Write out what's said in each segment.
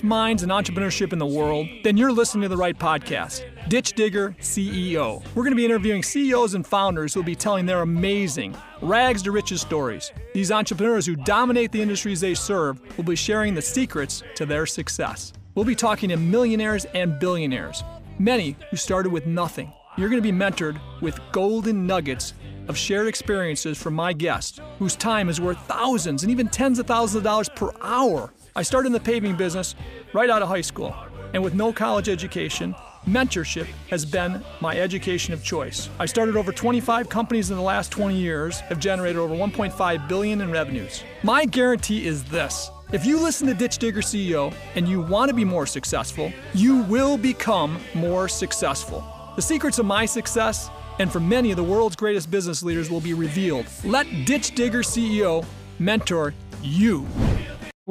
best minds in entrepreneurship in the world, then you're listening to the right podcast. Ditch Digger CEO. We're going to be interviewing CEOs and founders who will be telling their amazing rags to riches stories. These entrepreneurs who dominate the industries they serve will be sharing the secrets to their success. We'll be talking to millionaires and billionaires, many who started with nothing. You're going to be mentored with golden nuggets of shared experiences from my guests, whose time is worth thousands and even tens of thousands of dollars per hour. I started in the paving business right out of high school, and with no college education, mentorship has been my education of choice. I started over 25 companies in the last 20 years, have generated over 1.5 billion in revenues. My guarantee is this. If you listen to Ditch Digger CEO and you want to be more successful, you will become more successful. The secrets of my success and for many of the world's greatest business leaders will be revealed. Let Ditch Digger CEO mentor you.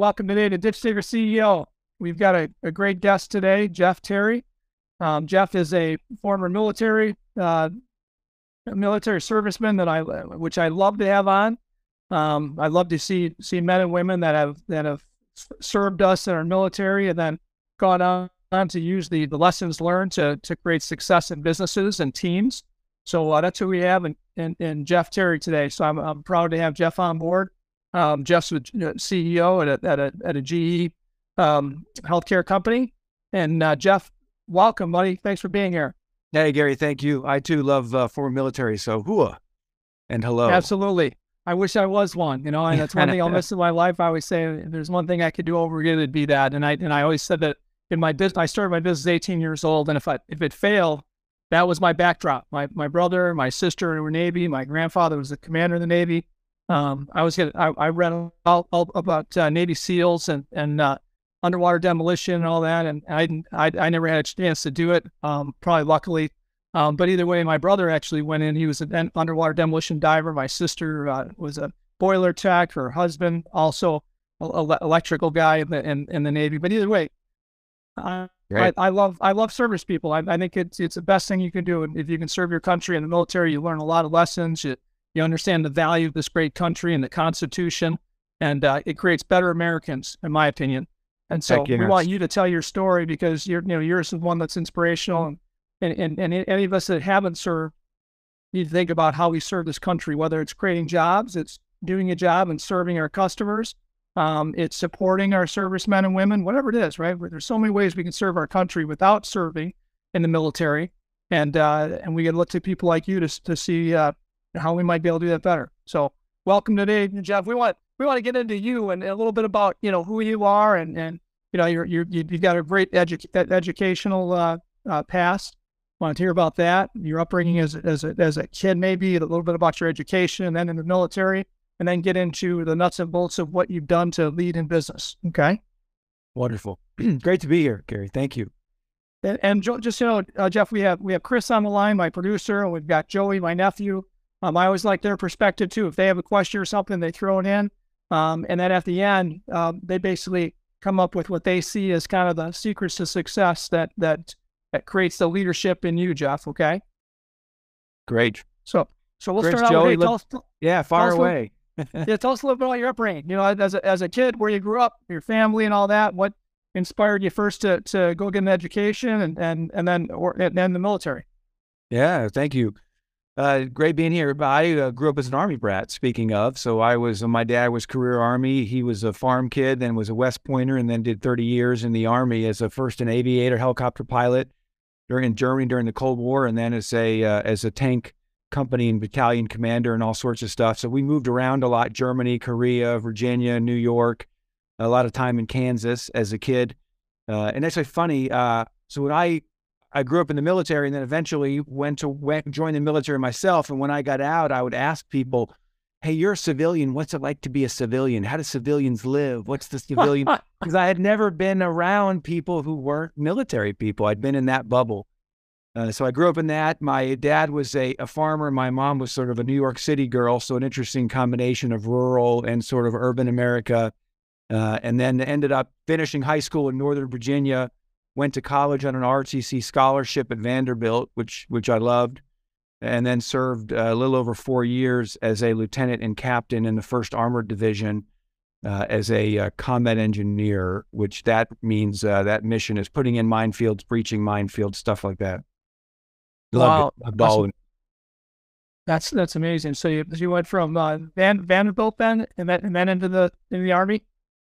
Welcome today to Ditch Digger CEO. We've got a, a great guest today, Jeff Terry. Um, Jeff is a former military uh, military serviceman that I which I love to have on. Um, I love to see see men and women that have that have served us in our military and then gone on, on to use the, the lessons learned to to create success in businesses and teams. So uh, that's who we have in, in, in, Jeff Terry today. So I'm, I'm proud to have Jeff on board. Um, Jeff's a CEO at a, at a, at a GE um, healthcare company. And uh, Jeff, welcome, buddy. Thanks for being here. Hey, Gary, thank you. I too love uh, former military. So, hooah and hello. Absolutely. I wish I was one, you know, and that's one thing I'll miss in my life. I always say if there's one thing I could do over again, it'd be that. And I, and I always said that in my business, I started my business 18 years old. And if I, if it failed, that was my backdrop. My my brother, my sister were Navy. My grandfather was the commander of the Navy. Um, I was getting, I, I read all, all about uh, Navy SEALs and and uh, underwater demolition and all that, and I, I I never had a chance to do it. Um, probably luckily, um, but either way, my brother actually went in. He was an underwater demolition diver. My sister uh, was a boiler tech. Her husband also a, electrical guy in the in, in the Navy. But either way, I, I, I, love I love service people. I, I, think it's it's the best thing you can do. And if you can serve your country in the military, you learn a lot of lessons. You you understand the value of this great country and the Constitution, and uh, it creates better Americans, in my opinion. And so we want you to tell your story because you're you know yours is one that's inspirational, and and, and, and any of us that haven't served need to think about how we serve this country. Whether it's creating jobs, it's doing a job and serving our customers, um, it's supporting our servicemen and women, whatever it is, right? There's so many ways we can serve our country without serving in the military, and uh, and we can look to people like you to to see uh, how we might be able to do that better. So, welcome today, Jeff. We want we want to get into you and a little bit about you know who you are and and you know you're you're you've got a great edu- educational uh, uh, past. Want to hear about that? Your upbringing as as a, as a kid, maybe a little bit about your education, and then in the military and then get into the nuts and bolts of what you've done to lead in business. Okay. Wonderful. Great to be here, Gary. Thank you. And, and just you know, uh, Jeff, we have we have Chris on the line, my producer, and we've got Joey, my nephew. Um, I always like their perspective too. If they have a question or something, they throw it in, um, and then at the end, um, they basically come up with what they see as kind of the secrets to success that that that creates the leadership in you, Jeff. Okay. Great. So so we'll start out. Joey, with, hey, us, yeah, fire away yeah, tell us a little bit about your upbringing. You know, as a, as a kid, where you grew up, your family, and all that. What inspired you first to, to go get an education, and and and then or and then the military? Yeah, thank you. Uh, great being here. I uh, grew up as an army brat. Speaking of, so I was. Uh, my dad was career army. He was a farm kid, then was a West Pointer, and then did 30 years in the army as a first an aviator, helicopter pilot during Germany during the Cold War, and then as a uh, as a tank company and battalion commander and all sorts of stuff. So we moved around a lot Germany, Korea, Virginia, New York, a lot of time in Kansas as a kid. Uh, and actually funny. Uh, so when I I grew up in the military and then eventually went to went join the military myself. And when I got out, I would ask people, "Hey, you're a civilian. What's it like to be a civilian? How do civilians live? What's the civilian?" Because I had never been around people who weren't military people. I'd been in that bubble. Uh, so I grew up in that. My dad was a, a farmer. My mom was sort of a New York City girl. So an interesting combination of rural and sort of urban America. Uh, and then ended up finishing high school in Northern Virginia. Went to college on an ROTC scholarship at Vanderbilt, which which I loved, and then served uh, a little over four years as a lieutenant and captain in the First Armored Division uh, as a uh, combat engineer, which that means uh, that mission is putting in minefields, breaching minefields, stuff like that. Wow. Loved that's that's amazing. So you, you went from uh, Van, Vanderbilt then, and then and then into the in the army.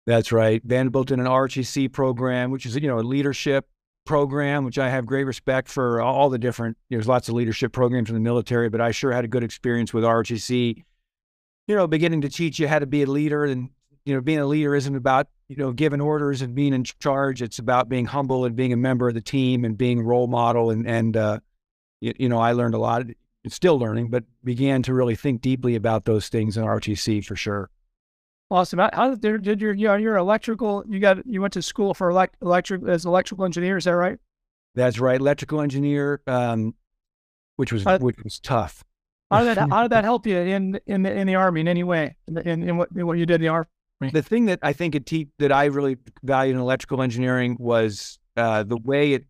That's right. Vanderbilt in an ROTC program, which is you know a leadership program, which I have great respect for all the different. There's lots of leadership programs in the military, but I sure had a good experience with ROTC. You know, beginning to teach you how to be a leader, and you know, being a leader isn't about you know giving orders and being in charge. It's about being humble and being a member of the team and being role model. And and uh, you, you know, I learned a lot. Still learning, but began to really think deeply about those things in ROTC for sure. Awesome. How did, did your your your electrical? You got you went to school for elect, electric as electrical engineer. Is that right? That's right, electrical engineer, um, which was which was tough. How did that How did that help you in in the, in the army in any way? In, in, in what in what you did in the army? The thing that I think it te- that I really valued in electrical engineering was uh, the way it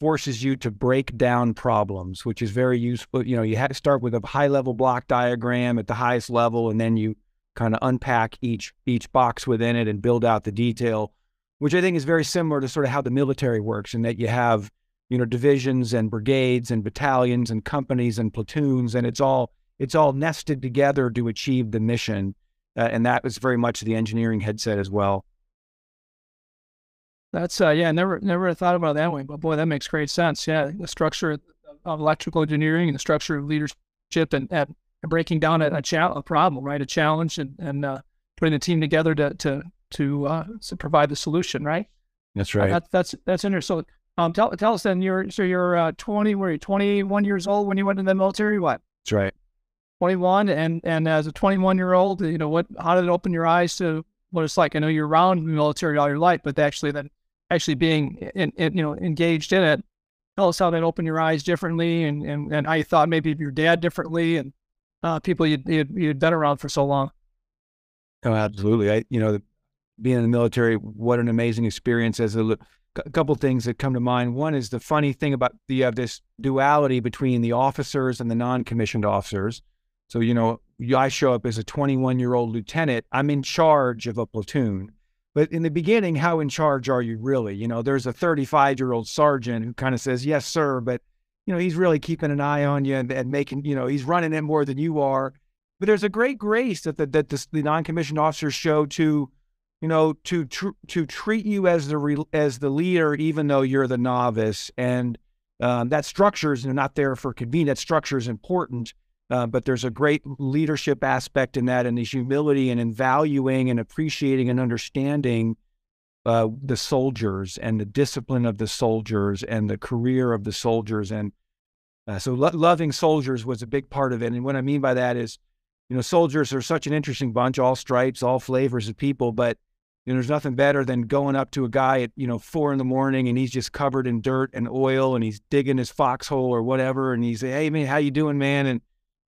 forces you to break down problems, which is very useful. You know, you have to start with a high level block diagram at the highest level, and then you kind of unpack each each box within it and build out the detail, which I think is very similar to sort of how the military works, in that you have you know divisions and brigades and battalions and companies and platoons, and it's all it's all nested together to achieve the mission, uh, and that was very much the engineering headset as well. That's uh, yeah, never never thought about it that way, but boy, that makes great sense. Yeah, the structure of electrical engineering and the structure of leadership and, and breaking down a, a, cha- a problem, right? A challenge and, and uh, putting the team together to to to, uh, to provide the solution, right? That's right. Uh, that, that's that's interesting. So, um, tell tell us then. You're so you're uh, 20. Were you 21 years old when you went into the military? What? That's right. 21, and and as a 21 year old, you know what? How did it open your eyes to what it's like? I know you're around the military all your life, but actually then actually being in, in, you know engaged in it. Tell us how that opened your eyes differently, and and and how you thought maybe of your dad differently, and uh, people you'd, you'd, you'd been around for so long. Oh, absolutely. I, you know, being in the military, what an amazing experience. As a, a couple things that come to mind. One is the funny thing about the you have this duality between the officers and the non-commissioned officers. So you know, I show up as a 21 year old lieutenant. I'm in charge of a platoon. But in the beginning, how in charge are you really? You know, there's a 35 year old sergeant who kind of says, "Yes, sir," but you know, he's really keeping an eye on you and, and making, you know, he's running it more than you are. But there's a great grace that the, that the, the non-commissioned officers show to, you know, to tr- to treat you as the re- as the leader, even though you're the novice. And um, that structure is not there for convenience. That structure is important, uh, but there's a great leadership aspect in that, and the humility and in valuing and appreciating and understanding uh, the soldiers and the discipline of the soldiers and the career of the soldiers and uh, so lo- loving soldiers was a big part of it. And what I mean by that is, you know, soldiers are such an interesting bunch, all stripes, all flavors of people. But you know, there's nothing better than going up to a guy at you know four in the morning and he's just covered in dirt and oil and he's digging his foxhole or whatever, and he's hey man, how you doing, man? And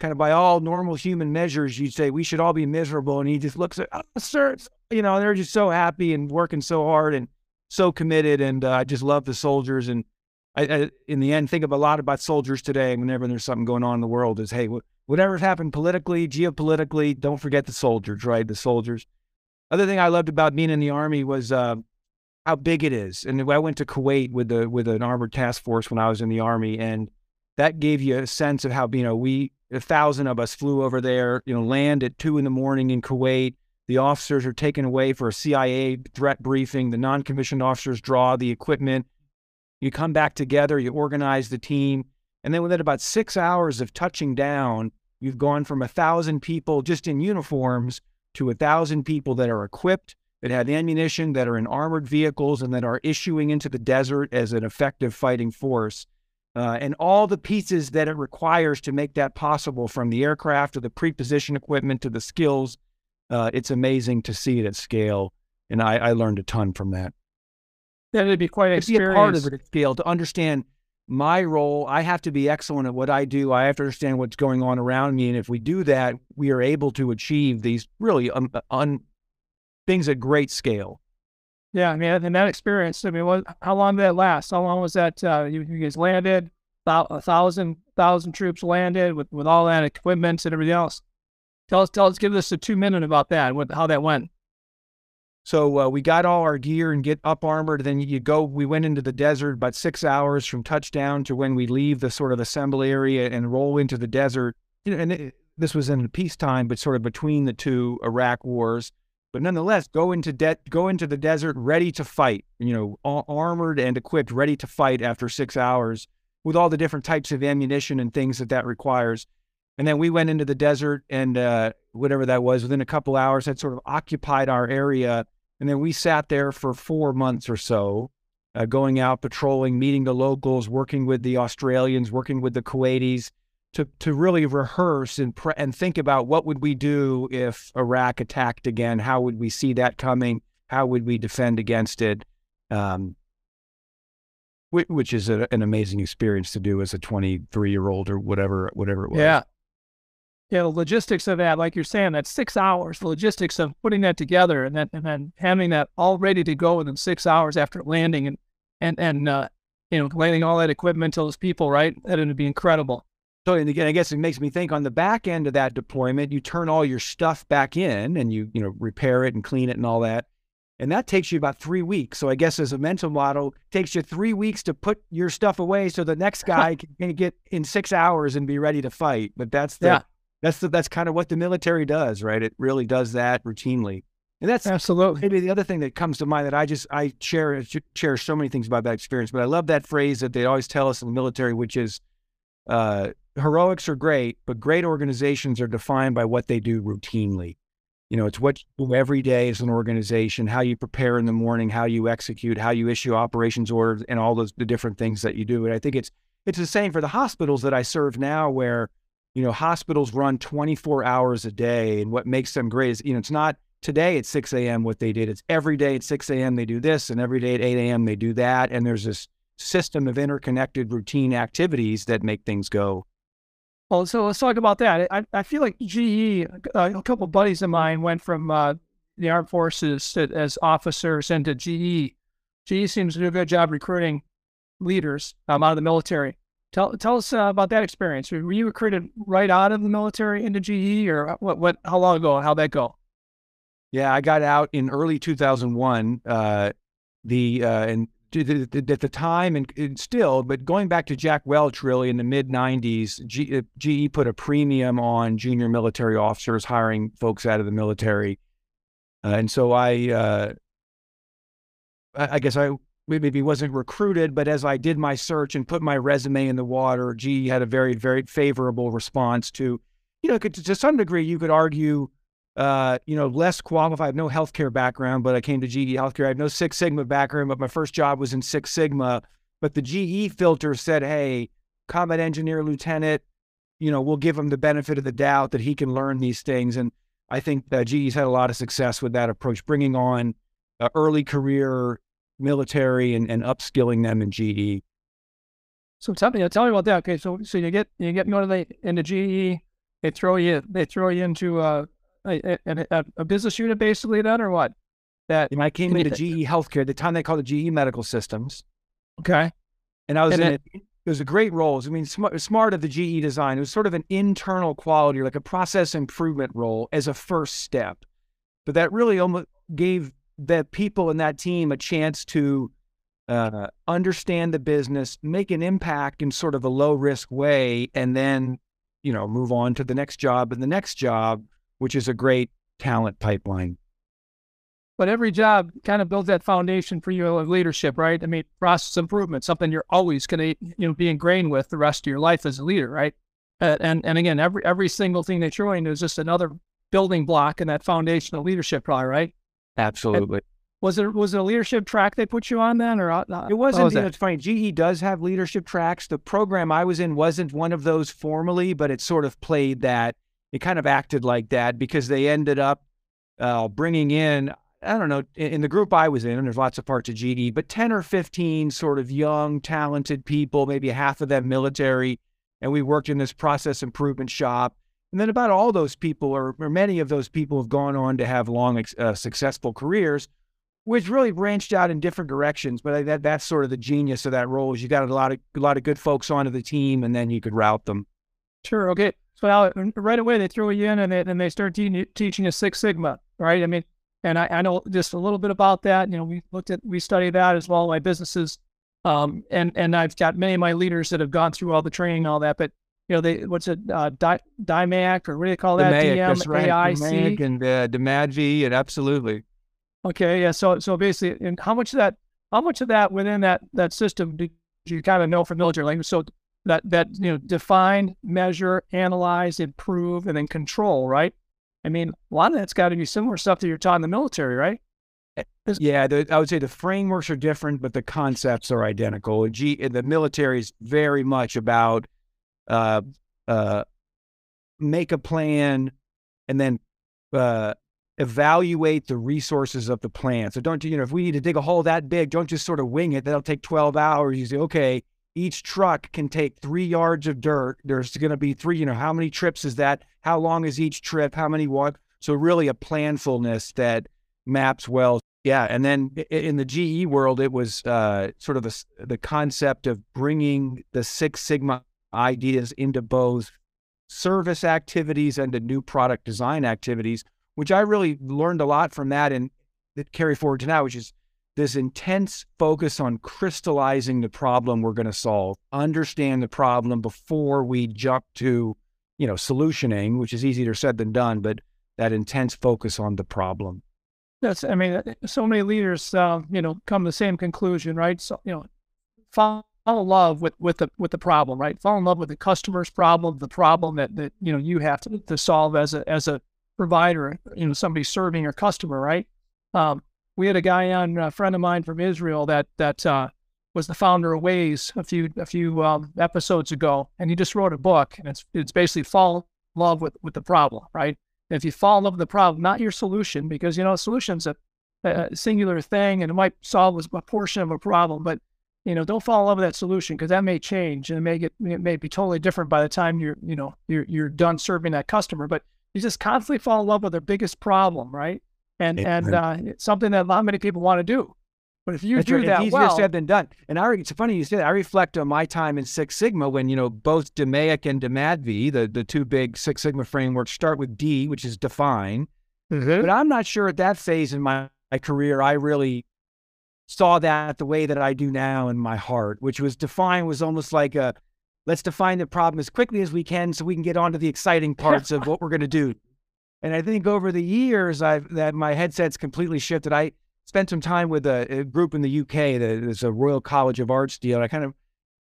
kind of by all normal human measures, you'd say we should all be miserable, and he just looks at, oh, sir, you know, they're just so happy and working so hard and so committed, and uh, I just love the soldiers and I, I, in the end, think of a lot about soldiers today. Whenever there's something going on in the world, is hey, whatever's happened politically, geopolitically, don't forget the soldiers, right? The soldiers. Other thing I loved about being in the army was uh, how big it is. And I went to Kuwait with the with an armored task force when I was in the army, and that gave you a sense of how you know we a thousand of us flew over there. You know, land at two in the morning in Kuwait. The officers are taken away for a CIA threat briefing. The non-commissioned officers draw the equipment you come back together, you organize the team, and then within about six hours of touching down, you've gone from a thousand people just in uniforms to a thousand people that are equipped, that have ammunition, that are in armored vehicles, and that are issuing into the desert as an effective fighting force. Uh, and all the pieces that it requires to make that possible, from the aircraft to the preposition equipment to the skills, uh, it's amazing to see it at scale. And I, I learned a ton from that. That would be quite to be a part of it at scale to understand my role. I have to be excellent at what I do. I have to understand what's going on around me, and if we do that, we are able to achieve these really un, un things at great scale. Yeah, I mean, and that experience. I mean, what, how long did that last? How long was that? Uh, you, you guys landed, a thousand thousand troops landed with with all that equipment and everything else. Tell us, tell us, give us a two minute about that. What, how that went. So uh, we got all our gear and get up armored. Then you go. We went into the desert about six hours from touchdown to when we leave the sort of assembly area and roll into the desert. You know, and it, this was in peacetime, but sort of between the two Iraq wars. But nonetheless, go into de- go into the desert ready to fight. You know, armored and equipped, ready to fight after six hours with all the different types of ammunition and things that that requires. And then we went into the desert and uh, whatever that was, within a couple hours, had sort of occupied our area. And then we sat there for four months or so, uh, going out patrolling, meeting the locals, working with the Australians, working with the Kuwaitis to, to really rehearse and, pre- and think about what would we do if Iraq attacked again? How would we see that coming? How would we defend against it? Um, which is a, an amazing experience to do as a 23 year old or whatever, whatever it was. Yeah yeah, the logistics of that, like you're saying, that's six hours. The logistics of putting that together and then and then having that all ready to go within six hours after landing and and and uh, you know landing all that equipment to those people, right? That would be incredible. So and again, I guess it makes me think on the back end of that deployment, you turn all your stuff back in and you you know repair it and clean it and all that. And that takes you about three weeks. So I guess as a mental model, takes you three weeks to put your stuff away so the next guy can get in six hours and be ready to fight. But that's the yeah that's the, that's kind of what the military does, right? It really does that routinely. And that's absolutely maybe the other thing that comes to mind that I just I share share so many things about that experience, but I love that phrase that they always tell us in the military, which is uh, heroics are great, but great organizations are defined by what they do routinely. You know, it's what you do every day as an organization, how you prepare in the morning, how you execute, how you issue operations orders, and all those the different things that you do. And I think it's it's the same for the hospitals that I serve now, where you know, hospitals run 24 hours a day. And what makes them great is, you know, it's not today at 6 a.m. what they did. It's every day at 6 a.m. they do this, and every day at 8 a.m. they do that. And there's this system of interconnected routine activities that make things go. Well, so let's talk about that. I, I feel like GE, uh, a couple buddies of mine went from uh, the armed forces to, as officers into GE. GE seems to do a good job recruiting leaders um, out of the military. Tell tell us uh, about that experience. Were you recruited right out of the military into GE, or what? What? How long ago? How'd that go? Yeah, I got out in early 2001. Uh, the uh, and at the time and, and, still, but going back to Jack Welch, really in the mid 90s, G, GE uh, put a premium on junior military officers hiring folks out of the military, uh, and so I, uh, I guess I maybe wasn't recruited, but as I did my search and put my resume in the water, GE had a very, very favorable response to, you know, to some degree, you could argue, uh, you know, less qualified, no healthcare background, but I came to GE Healthcare. I have no Six Sigma background, but my first job was in Six Sigma. But the GE filter said, hey, combat engineer lieutenant, you know, we'll give him the benefit of the doubt that he can learn these things. And I think that GE's had a lot of success with that approach, bringing on uh, early career military and, and upskilling them in GE. So tell me, tell me about that. Okay, so so you get you get motivated into GE, they throw you they throw you into uh, a a, a, a business unit basically then or what? That and I came into GE Healthcare at the time they called it GE Medical Systems. Okay, and I was and in it, it. It was a great role. I mean, smart, smart of the GE design. It was sort of an internal quality, like a process improvement role as a first step. But that really almost gave the people in that team a chance to uh, understand the business, make an impact in sort of a low risk way, and then, you know, move on to the next job and the next job, which is a great talent pipeline. But every job kind of builds that foundation for you of leadership, right? I mean, process improvement, something you're always going to, you know, be ingrained with the rest of your life as a leader, right? Uh, and and again, every every single thing that you're doing is just another building block in that foundation of leadership, probably, right? Absolutely. And was it was it a leadership track they put you on then, or uh, it wasn't? Was it's funny. GE does have leadership tracks. The program I was in wasn't one of those formally, but it sort of played that. It kind of acted like that because they ended up uh, bringing in I don't know in, in the group I was in, and there's lots of parts of GE, but ten or fifteen sort of young, talented people, maybe half of them military, and we worked in this process improvement shop and then about all those people, or, or many of those people, have gone on to have long, uh, successful careers, which really branched out in different directions. But that that's sort of the genius of that role is you got a lot of a lot of good folks onto the team, and then you could route them. Sure. Okay. So now, right away they throw you in, and they and they start te- teaching you Six Sigma, right? I mean, and I, I, know just a little bit about that. You know, we looked at we studied that as well. My businesses, um, and and I've got many of my leaders that have gone through all the training, and all that. But you know, they what's it, uh, Di, DIMAC or what do you call that? DMAIC, right. DMAIC and uh, DMADV, and absolutely. Okay, yeah. So so basically, and how much of that, how much of that within that that system do you kind of know from military language? So that that you know, define, measure, analyze, improve, and then control, right? I mean, a lot of that's got to be similar stuff that you're taught in the military, right? Eh, yeah, the, I would say the frameworks are different, but the concepts are identical. G, the military is very much about uh, uh, make a plan and then uh, evaluate the resources of the plan. So don't you know if we need to dig a hole that big, don't just sort of wing it. That'll take twelve hours. You say, okay, each truck can take three yards of dirt. There's going to be three. You know, how many trips is that? How long is each trip? How many walk? So really a planfulness that maps well. Yeah, and then in the GE world, it was uh, sort of the the concept of bringing the Six Sigma ideas into both service activities and to new product design activities, which I really learned a lot from that and that carry forward to now, which is this intense focus on crystallizing the problem we're going to solve, understand the problem before we jump to, you know, solutioning, which is easier said than done, but that intense focus on the problem. That's, I mean, so many leaders, uh, you know, come to the same conclusion, right? So, you know, follow fall in love with with the with the problem, right? Fall in love with the customer's problem, the problem that that you know you have to, to solve as a as a provider, you know, somebody serving your customer, right? Um, we had a guy on, a friend of mine from Israel that that uh, was the founder of Waze a few a few um, episodes ago, and he just wrote a book, and it's it's basically fall in love with with the problem, right? And if you fall in love with the problem, not your solution, because you know solution's a, a singular thing, and it might solve a portion of a problem, but you know, don't fall in love with that solution because that may change and it may get it may be totally different by the time you're you know you're you're done serving that customer. But you just constantly fall in love with their biggest problem, right? And it, and uh, it's something that not many people want to do. But if you do right. that easier well, said than done. And I, it's funny you say that. I reflect on my time in Six Sigma when you know both DMAIC and DMADV, the the two big Six Sigma frameworks, start with D, which is define. Mm-hmm. But I'm not sure at that phase in my, my career I really saw that the way that I do now in my heart, which was define was almost like a let's define the problem as quickly as we can so we can get on to the exciting parts of what we're going to do. And I think over the years, I've that my headset's completely shifted. I spent some time with a, a group in the UK that is a Royal College of Arts deal. I kind of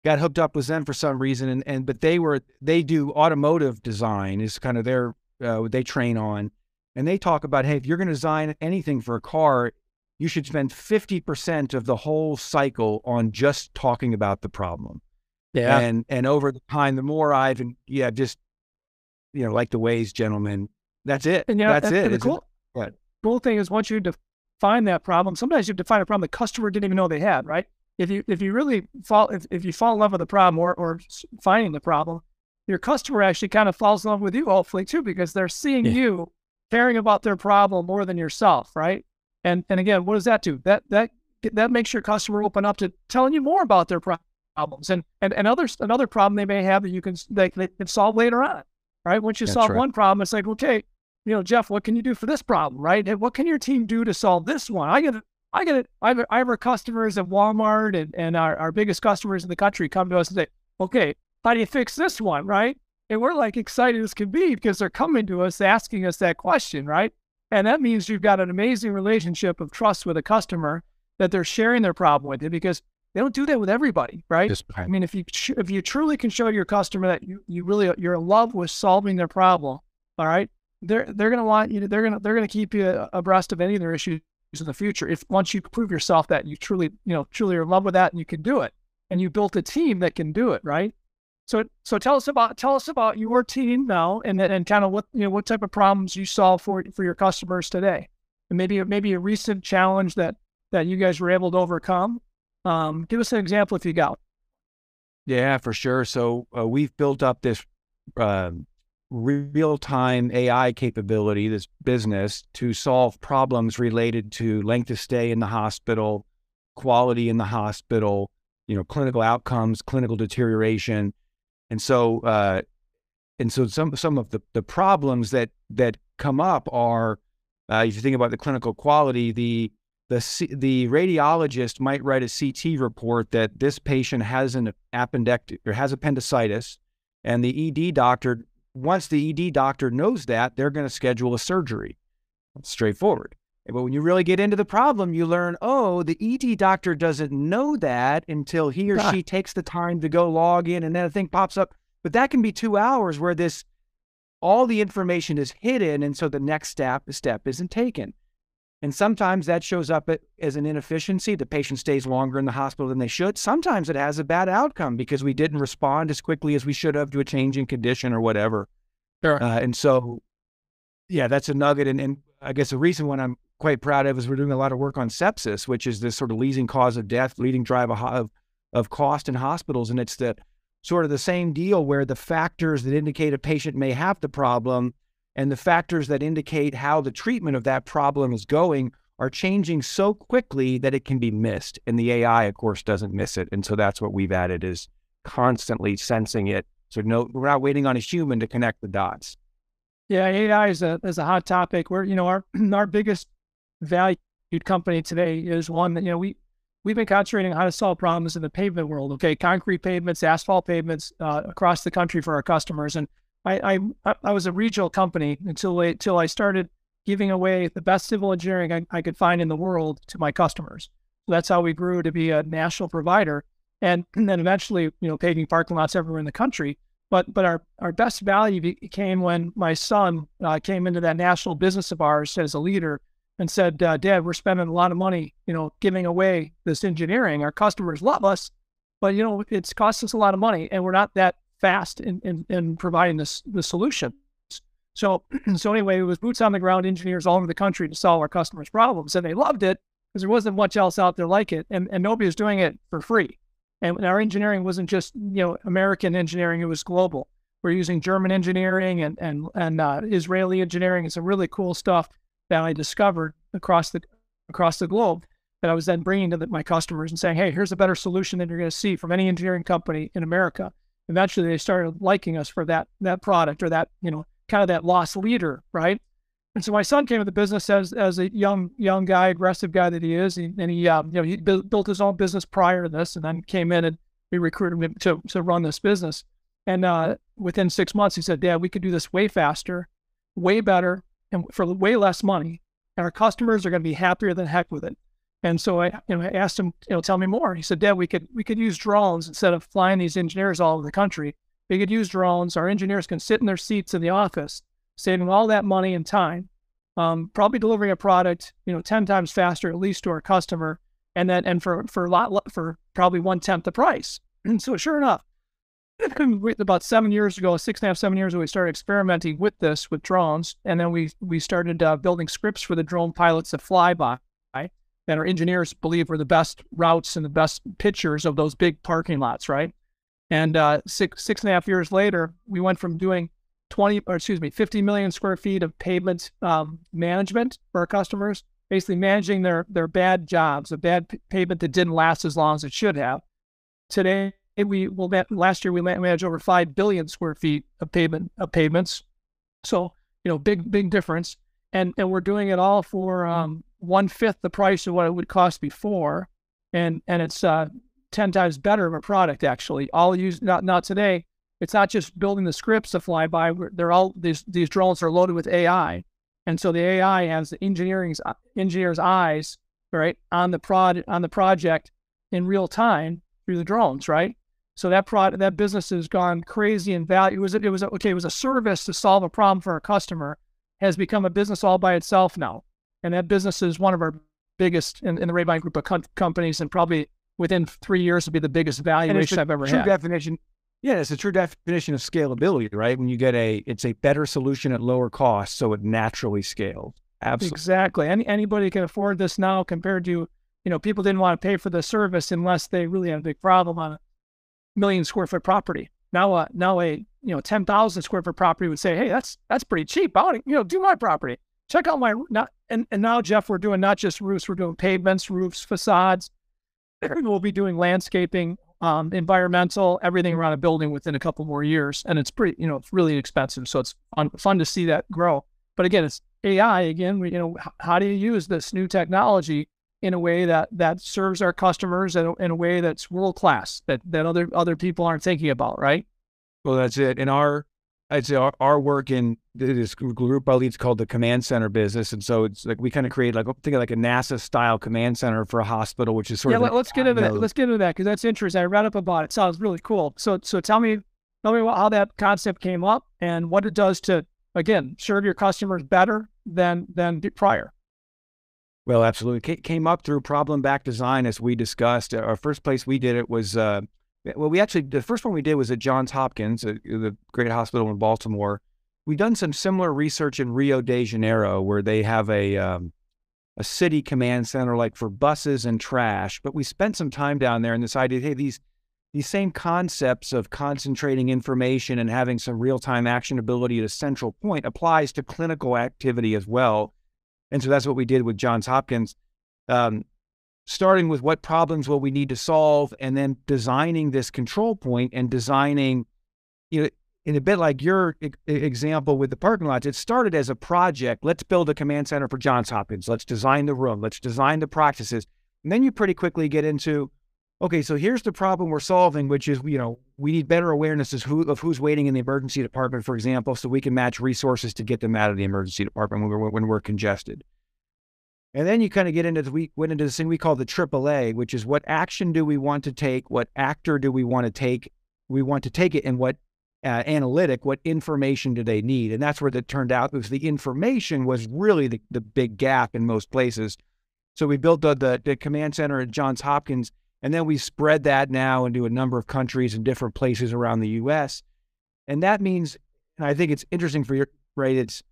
got hooked up with them for some reason, and, and but they were they do automotive design is kind of their uh, what they train on, and they talk about hey, if you're going to design anything for a car, you should spend 50% of the whole cycle on just talking about the problem. Yeah. And and over the time, the more I've yeah, just you know, like the Waze, gentlemen, that's it. And yeah, that's, it. The cool, it. cool thing is once you define that problem, sometimes you define a problem the customer didn't even know they had, right? If you if you really fall if, if you fall in love with the problem or or finding the problem, your customer actually kind of falls in love with you hopefully too, because they're seeing yeah. you caring about their problem more than yourself, right? And and again, what does that do? That that that makes your customer open up to telling you more about their problems and and, and others another problem they may have that you can they, they can solve later on. Right? Once you That's solve right. one problem, it's like, okay, you know, Jeff, what can you do for this problem? Right? And what can your team do to solve this one? I get it. I get it. I have, I have our customers at Walmart and, and our, our biggest customers in the country come to us and say, okay, how do you fix this one? Right. And we're like excited as can be because they're coming to us asking us that question. Right. And that means you've got an amazing relationship of trust with a customer that they're sharing their problem with you because they don't do that with everybody, right? Just, I mean, if you if you truly can show your customer that you, you really you're in love with solving their problem, all right, they're they're gonna want you. To, they're gonna they're gonna keep you abreast of any of their issues in the future. If once you prove yourself that you truly you know truly are in love with that and you can do it, and you built a team that can do it, right? So, so tell us about tell us about your team now, and and kind of what you know what type of problems you solve for for your customers today, and maybe maybe a recent challenge that that you guys were able to overcome. Um, give us an example if you got. Yeah, for sure. So uh, we've built up this uh, real-time AI capability, this business to solve problems related to length of stay in the hospital, quality in the hospital, you know, clinical outcomes, clinical deterioration and so, uh, and so some some of the, the problems that that come up are Uh, if you think about the clinical quality, the the the radiologist might write a CT report that this patient has an appendectomy or has appendicitis, and the ED doctor, once the ED doctor knows that, they're going to schedule a surgery. Straightforward. But when you really get into the problem, you learn, oh, the ED doctor doesn't know that until he or she takes the time to go log in, and then a thing pops up. But that can be two hours where this all the information is hidden, and so the next step step isn't taken. And sometimes that shows up as an inefficiency. The patient stays longer in the hospital than they should. Sometimes it has a bad outcome because we didn't respond as quickly as we should have to a changing condition or whatever. Sure. Uh, and so, yeah, that's a nugget. And, and I guess the reason one I'm quite proud of is we're doing a lot of work on sepsis, which is this sort of leading cause of death, leading drive of, of cost in hospitals. And it's the sort of the same deal where the factors that indicate a patient may have the problem and the factors that indicate how the treatment of that problem is going are changing so quickly that it can be missed. And the AI, of course, doesn't miss it. And so that's what we've added is constantly sensing it. So no, we're not waiting on a human to connect the dots. Yeah, AI is a is a hot topic. We're you know our our biggest valued company today is one that you know we we've been concentrating on how to solve problems in the pavement world. Okay, concrete pavements, asphalt pavements uh, across the country for our customers, and I, I, I was a regional company until until I started giving away the best civil engineering I, I could find in the world to my customers. That's how we grew to be a national provider, and, and then eventually, you know, paving parking lots everywhere in the country. But but our, our best value came when my son uh, came into that national business of ours as a leader and said, uh, "Dad, we're spending a lot of money, you know, giving away this engineering. Our customers love us, but you know, it's cost us a lot of money, and we're not that fast in, in, in providing this the solution. So so anyway, it was boots on the ground engineers all over the country to solve our customers' problems, and they loved it because there wasn't much else out there like it, and and nobody was doing it for free. And our engineering wasn't just you know American engineering; it was global. We're using German engineering and and and uh, Israeli engineering and some really cool stuff that I discovered across the across the globe that I was then bringing to the, my customers and saying, "Hey, here's a better solution than you're going to see from any engineering company in America." eventually they started liking us for that that product or that you know kind of that lost leader, right? And so my son came to the business as as a young young guy, aggressive guy that he is, and, he um, you know he built, built his own business prior to this, and then came in and we recruited him to to run this business. And uh, within six months, he said, "Dad, we could do this way faster, way better, and for way less money, and our customers are going to be happier than heck with it." And so I, you know, I asked him, you know, tell me more. He said, Dad, we could we could use drones instead of flying these engineers all over the country. We could use drones. Our engineers can sit in their seats in the office, saving all that money and time, um, probably delivering a product, you know, ten times faster at least to our customer, and then and for for a lot for probably one tenth the price. And so sure enough, about seven years ago, six and a half, seven years ago, we started experimenting with this with drones, and then we we started uh, building scripts for the drone pilots to fly by that our engineers believe were the best routes and the best pictures of those big parking lots, right? And uh, six six and a half years later, we went from doing 20 or excuse me 50 million square feet of pavement um, management for our customers, basically managing their their bad jobs, a bad p- pavement that didn't last as long as it should have. Today, we will last year we managed over five billion square feet of pavement of pavements. So you know, big big difference, and and we're doing it all for um, one fifth the price of what it would cost before, and and it's uh, ten times better of a product actually. All used not not today. It's not just building the scripts to fly by. They're all these these drones are loaded with AI, and so the AI has the engineering's uh, engineer's eyes right on the prod on the project in real time through the drones, right? So that product, that business has gone crazy in value. It was it was okay. It was a service to solve a problem for a customer. Has become a business all by itself now and that business is one of our biggest in, in the Rabine group of com- companies, and probably within three years will be the biggest valuation I've ever true had. Definition, yeah, it's a true definition of scalability, right? When you get a, it's a better solution at lower cost, so it naturally scales. Absolutely, exactly. Any anybody can afford this now compared to, you know, people didn't want to pay for the service unless they really had a big problem on a million square foot property. Now, uh, now a you know ten thousand square foot property would say, hey, that's that's pretty cheap. I want to you know do my property check out my not and, and now Jeff, we're doing not just roofs, we're doing pavements, roofs, facades. We'll be doing landscaping, um, environmental, everything around a building within a couple more years. And it's pretty, you know, it's really expensive. So it's fun, fun to see that grow. But again, it's AI. Again, we, you know, how do you use this new technology in a way that that serves our customers in a, in a way that's world class that that other other people aren't thinking about, right? Well, that's it. In our I'd say our, our work in this group I lead is called the command center business, and so it's like we kind of create like think of like a NASA style command center for a hospital, which is sort yeah, of yeah. let, us get into that. Let's get into that because that's interesting. I read up about it. Sounds really cool. So so tell me tell me how that concept came up and what it does to again serve your customers better than than prior. Well, absolutely. It came up through problem back design, as we discussed. Our first place we did it was, uh, well, we actually, the first one we did was at Johns Hopkins, uh, the great hospital in Baltimore. We've done some similar research in Rio de Janeiro, where they have a, um, a city command center like for buses and trash. But we spent some time down there and decided, hey, these, these same concepts of concentrating information and having some real time actionability at a central point applies to clinical activity as well and so that's what we did with Johns Hopkins, um, starting with what problems will we need to solve, and then designing this control point and designing, you know, in a bit like your e- example with the parking lots. It started as a project. Let's build a command center for Johns Hopkins. Let's design the room. Let's design the practices. And then you pretty quickly get into okay, so here's the problem we're solving, which is, you know, we need better awareness of, who, of who's waiting in the emergency department, for example, so we can match resources to get them out of the emergency department when we're, when we're congested. And then you kind of get into the, we went into this thing we call the AAA, which is what action do we want to take? What actor do we want to take? We want to take it, and what uh, analytic, what information do they need? And that's where it turned out was the information was really the, the big gap in most places. So we built the, the, the command center at Johns Hopkins and then we spread that now into a number of countries and different places around the US. And that means, and I think it's interesting for your right, it's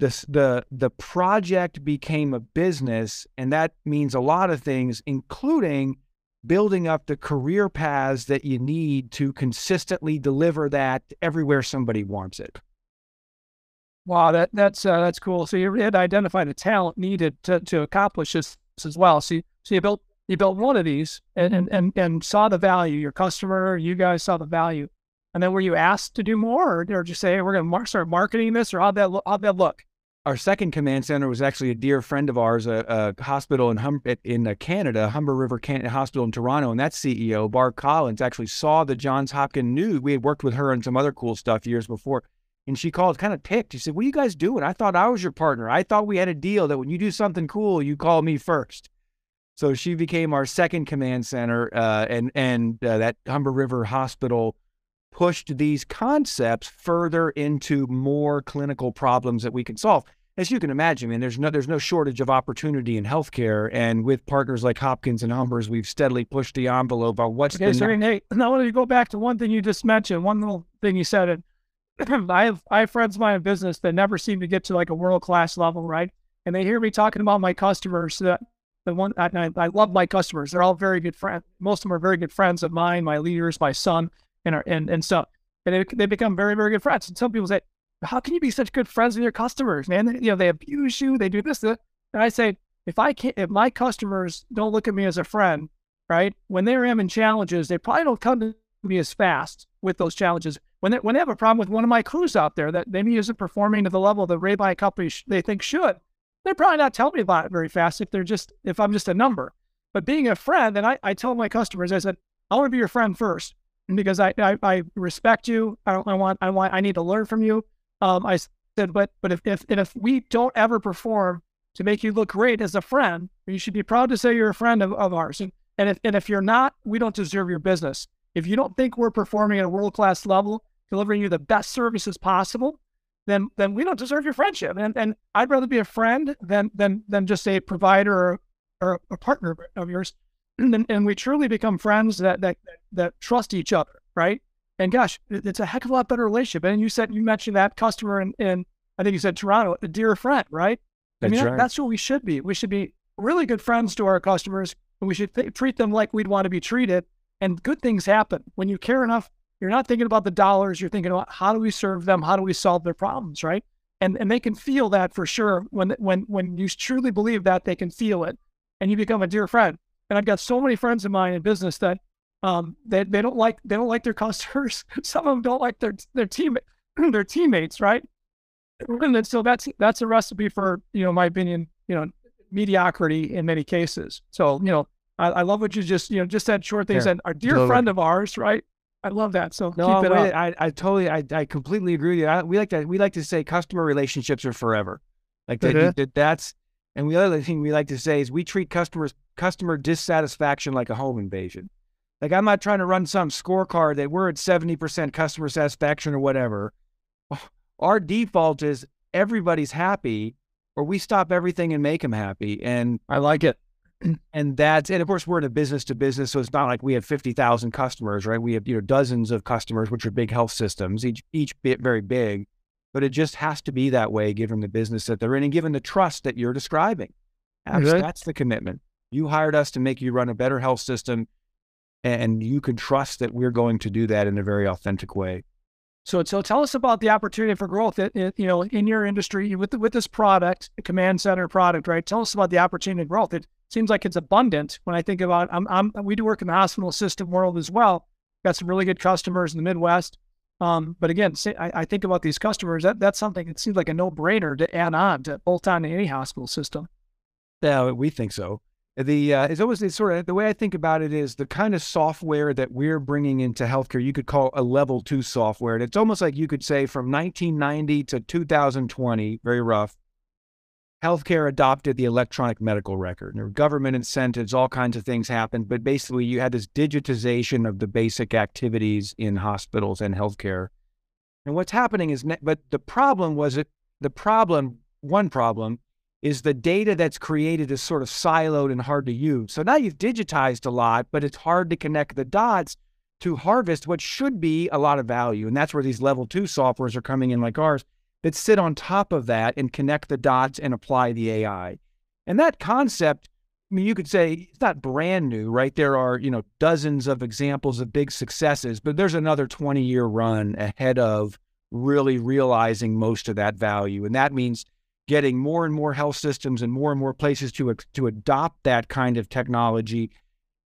this the the project became a business, and that means a lot of things, including building up the career paths that you need to consistently deliver that everywhere somebody wants it. Wow, that that's uh, that's cool. So you had identified the talent needed to to accomplish this as well. So you, so you built you built one of these and, and, and, and saw the value, your customer, you guys saw the value. And then were you asked to do more or, or just say, hey, we're going to mar- start marketing this or how'd that, how'd that look? Our second command center was actually a dear friend of ours, a, a hospital in hum- in uh, Canada, Humber River Hospital in Toronto. And that CEO, Barb Collins, actually saw the Johns Hopkins news. We had worked with her on some other cool stuff years before. And she called kind of ticked. She said, What are you guys doing? I thought I was your partner. I thought we had a deal that when you do something cool, you call me first. So she became our second command center, uh, and and uh, that Humber River Hospital pushed these concepts further into more clinical problems that we can solve. As you can imagine, I mean, there's no there's no shortage of opportunity in healthcare, and with partners like Hopkins and Humbers, we've steadily pushed the envelope on what's. Okay, so hey, now let me go back to one thing you just mentioned. One little thing you said. And I have I have friends of mine in business that never seem to get to like a world class level, right? And they hear me talking about my customers that the one I, I love my customers. They're all very good friends. Most of them are very good friends of mine, my leaders, my son, and our, and and stuff. And they, they become very very good friends. And some people say, "How can you be such good friends with your customers, man? You know, they abuse you, they do this, this." And I say, if I can't, if my customers don't look at me as a friend, right? When they're having challenges, they probably don't come to me as fast with those challenges. When they, when they have a problem with one of my crews out there that maybe isn't performing to the level the Ray company sh- they think should, they're probably not telling me about it very fast if they're just if I'm just a number. But being a friend, and I, I tell my customers, I said, I want to be your friend first because I, I, I respect you. I, I want I want I need to learn from you. Um, I said, but but if if and if we don't ever perform to make you look great as a friend, you should be proud to say you're a friend of, of ours. And and if and if you're not, we don't deserve your business. If you don't think we're performing at a world class level, delivering you the best services possible, then then we don't deserve your friendship. And and I'd rather be a friend than than than just a provider or, or a partner of yours. And, and we truly become friends that that that trust each other, right? And gosh, it's a heck of a lot better relationship. And you said you mentioned that customer in, in I think you said Toronto, a dear friend, right? That's I mean, right. that's what we should be. We should be really good friends to our customers, and we should th- treat them like we'd want to be treated. And good things happen when you care enough you're not thinking about the dollars. You're thinking about how do we serve them? How do we solve their problems, right? And and they can feel that for sure. When when when you truly believe that, they can feel it, and you become a dear friend. And I've got so many friends of mine in business that um they, they don't like they don't like their customers. Some of them don't like their their team their teammates, right? And so that's that's a recipe for you know, my opinion, you know, mediocrity in many cases. So you know, I, I love what you just you know just said short things. Yeah, and our dear totally. friend of ours, right? I love that. So no, keep it up. I, I totally, I, I completely agree with you. I, we like to, we like to say customer relationships are forever. Like that, mm-hmm. that, that's, and the other thing we like to say is we treat customers, customer dissatisfaction like a home invasion. Like I'm not trying to run some scorecard that we're at 70% customer satisfaction or whatever. Our default is everybody's happy or we stop everything and make them happy. And I like it. And that's, and of course, we're in a business to business. So it's not like we have 50,000 customers, right? We have, you know, dozens of customers, which are big health systems, each, each bit very big. But it just has to be that way given the business that they're in and given the trust that you're describing. That's, that's the commitment. You hired us to make you run a better health system, and you can trust that we're going to do that in a very authentic way. So, so tell us about the opportunity for growth. It, it, you know, in your industry with with this product, the command center product, right? Tell us about the opportunity for growth. It seems like it's abundant. When I think about, I'm, I'm we do work in the hospital system world as well. Got some really good customers in the Midwest. Um, but again, say, I, I, think about these customers. That that's something. It seems like a no brainer to add on to bolt on to any hospital system. Yeah, we think so the uh, it's always it's sort of the way I think about it is the kind of software that we're bringing into healthcare. You could call a level two software, and it's almost like you could say from 1990 to 2020, very rough. Healthcare adopted the electronic medical record. There were government incentives, all kinds of things happened, but basically you had this digitization of the basic activities in hospitals and healthcare. And what's happening is, but the problem was it. The problem, one problem, is the data that's created is sort of siloed and hard to use. So now you've digitized a lot, but it's hard to connect the dots to harvest what should be a lot of value. And that's where these level two softwares are coming in, like ours, that sit on top of that and connect the dots and apply the AI. And that concept, I mean, you could say it's not brand new, right? There are, you know, dozens of examples of big successes, but there's another 20 year run ahead of really realizing most of that value. And that means getting more and more health systems and more and more places to to adopt that kind of technology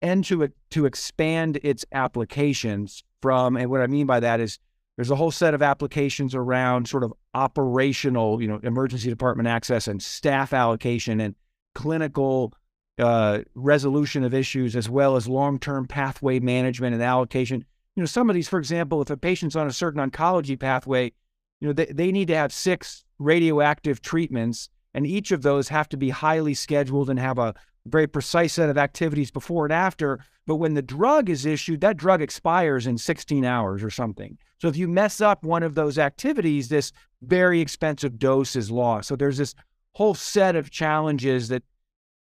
and to to expand its applications from and what I mean by that is there's a whole set of applications around sort of operational, you know, emergency department access and staff allocation and clinical uh, resolution of issues, as well as long-term pathway management and allocation. You know, some of these, for example, if a patient's on a certain oncology pathway, you know, they, they need to have six radioactive treatments, and each of those have to be highly scheduled and have a very precise set of activities before and after. But when the drug is issued, that drug expires in 16 hours or something. So if you mess up one of those activities, this very expensive dose is lost. So there's this whole set of challenges that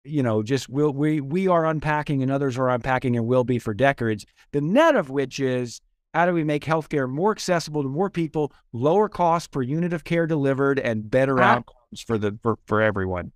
you know just will we we are unpacking and others are unpacking and will be for decades. The net of which is how do we make healthcare more accessible to more people, lower cost per unit of care delivered, and better uh, outcomes for the for, for everyone?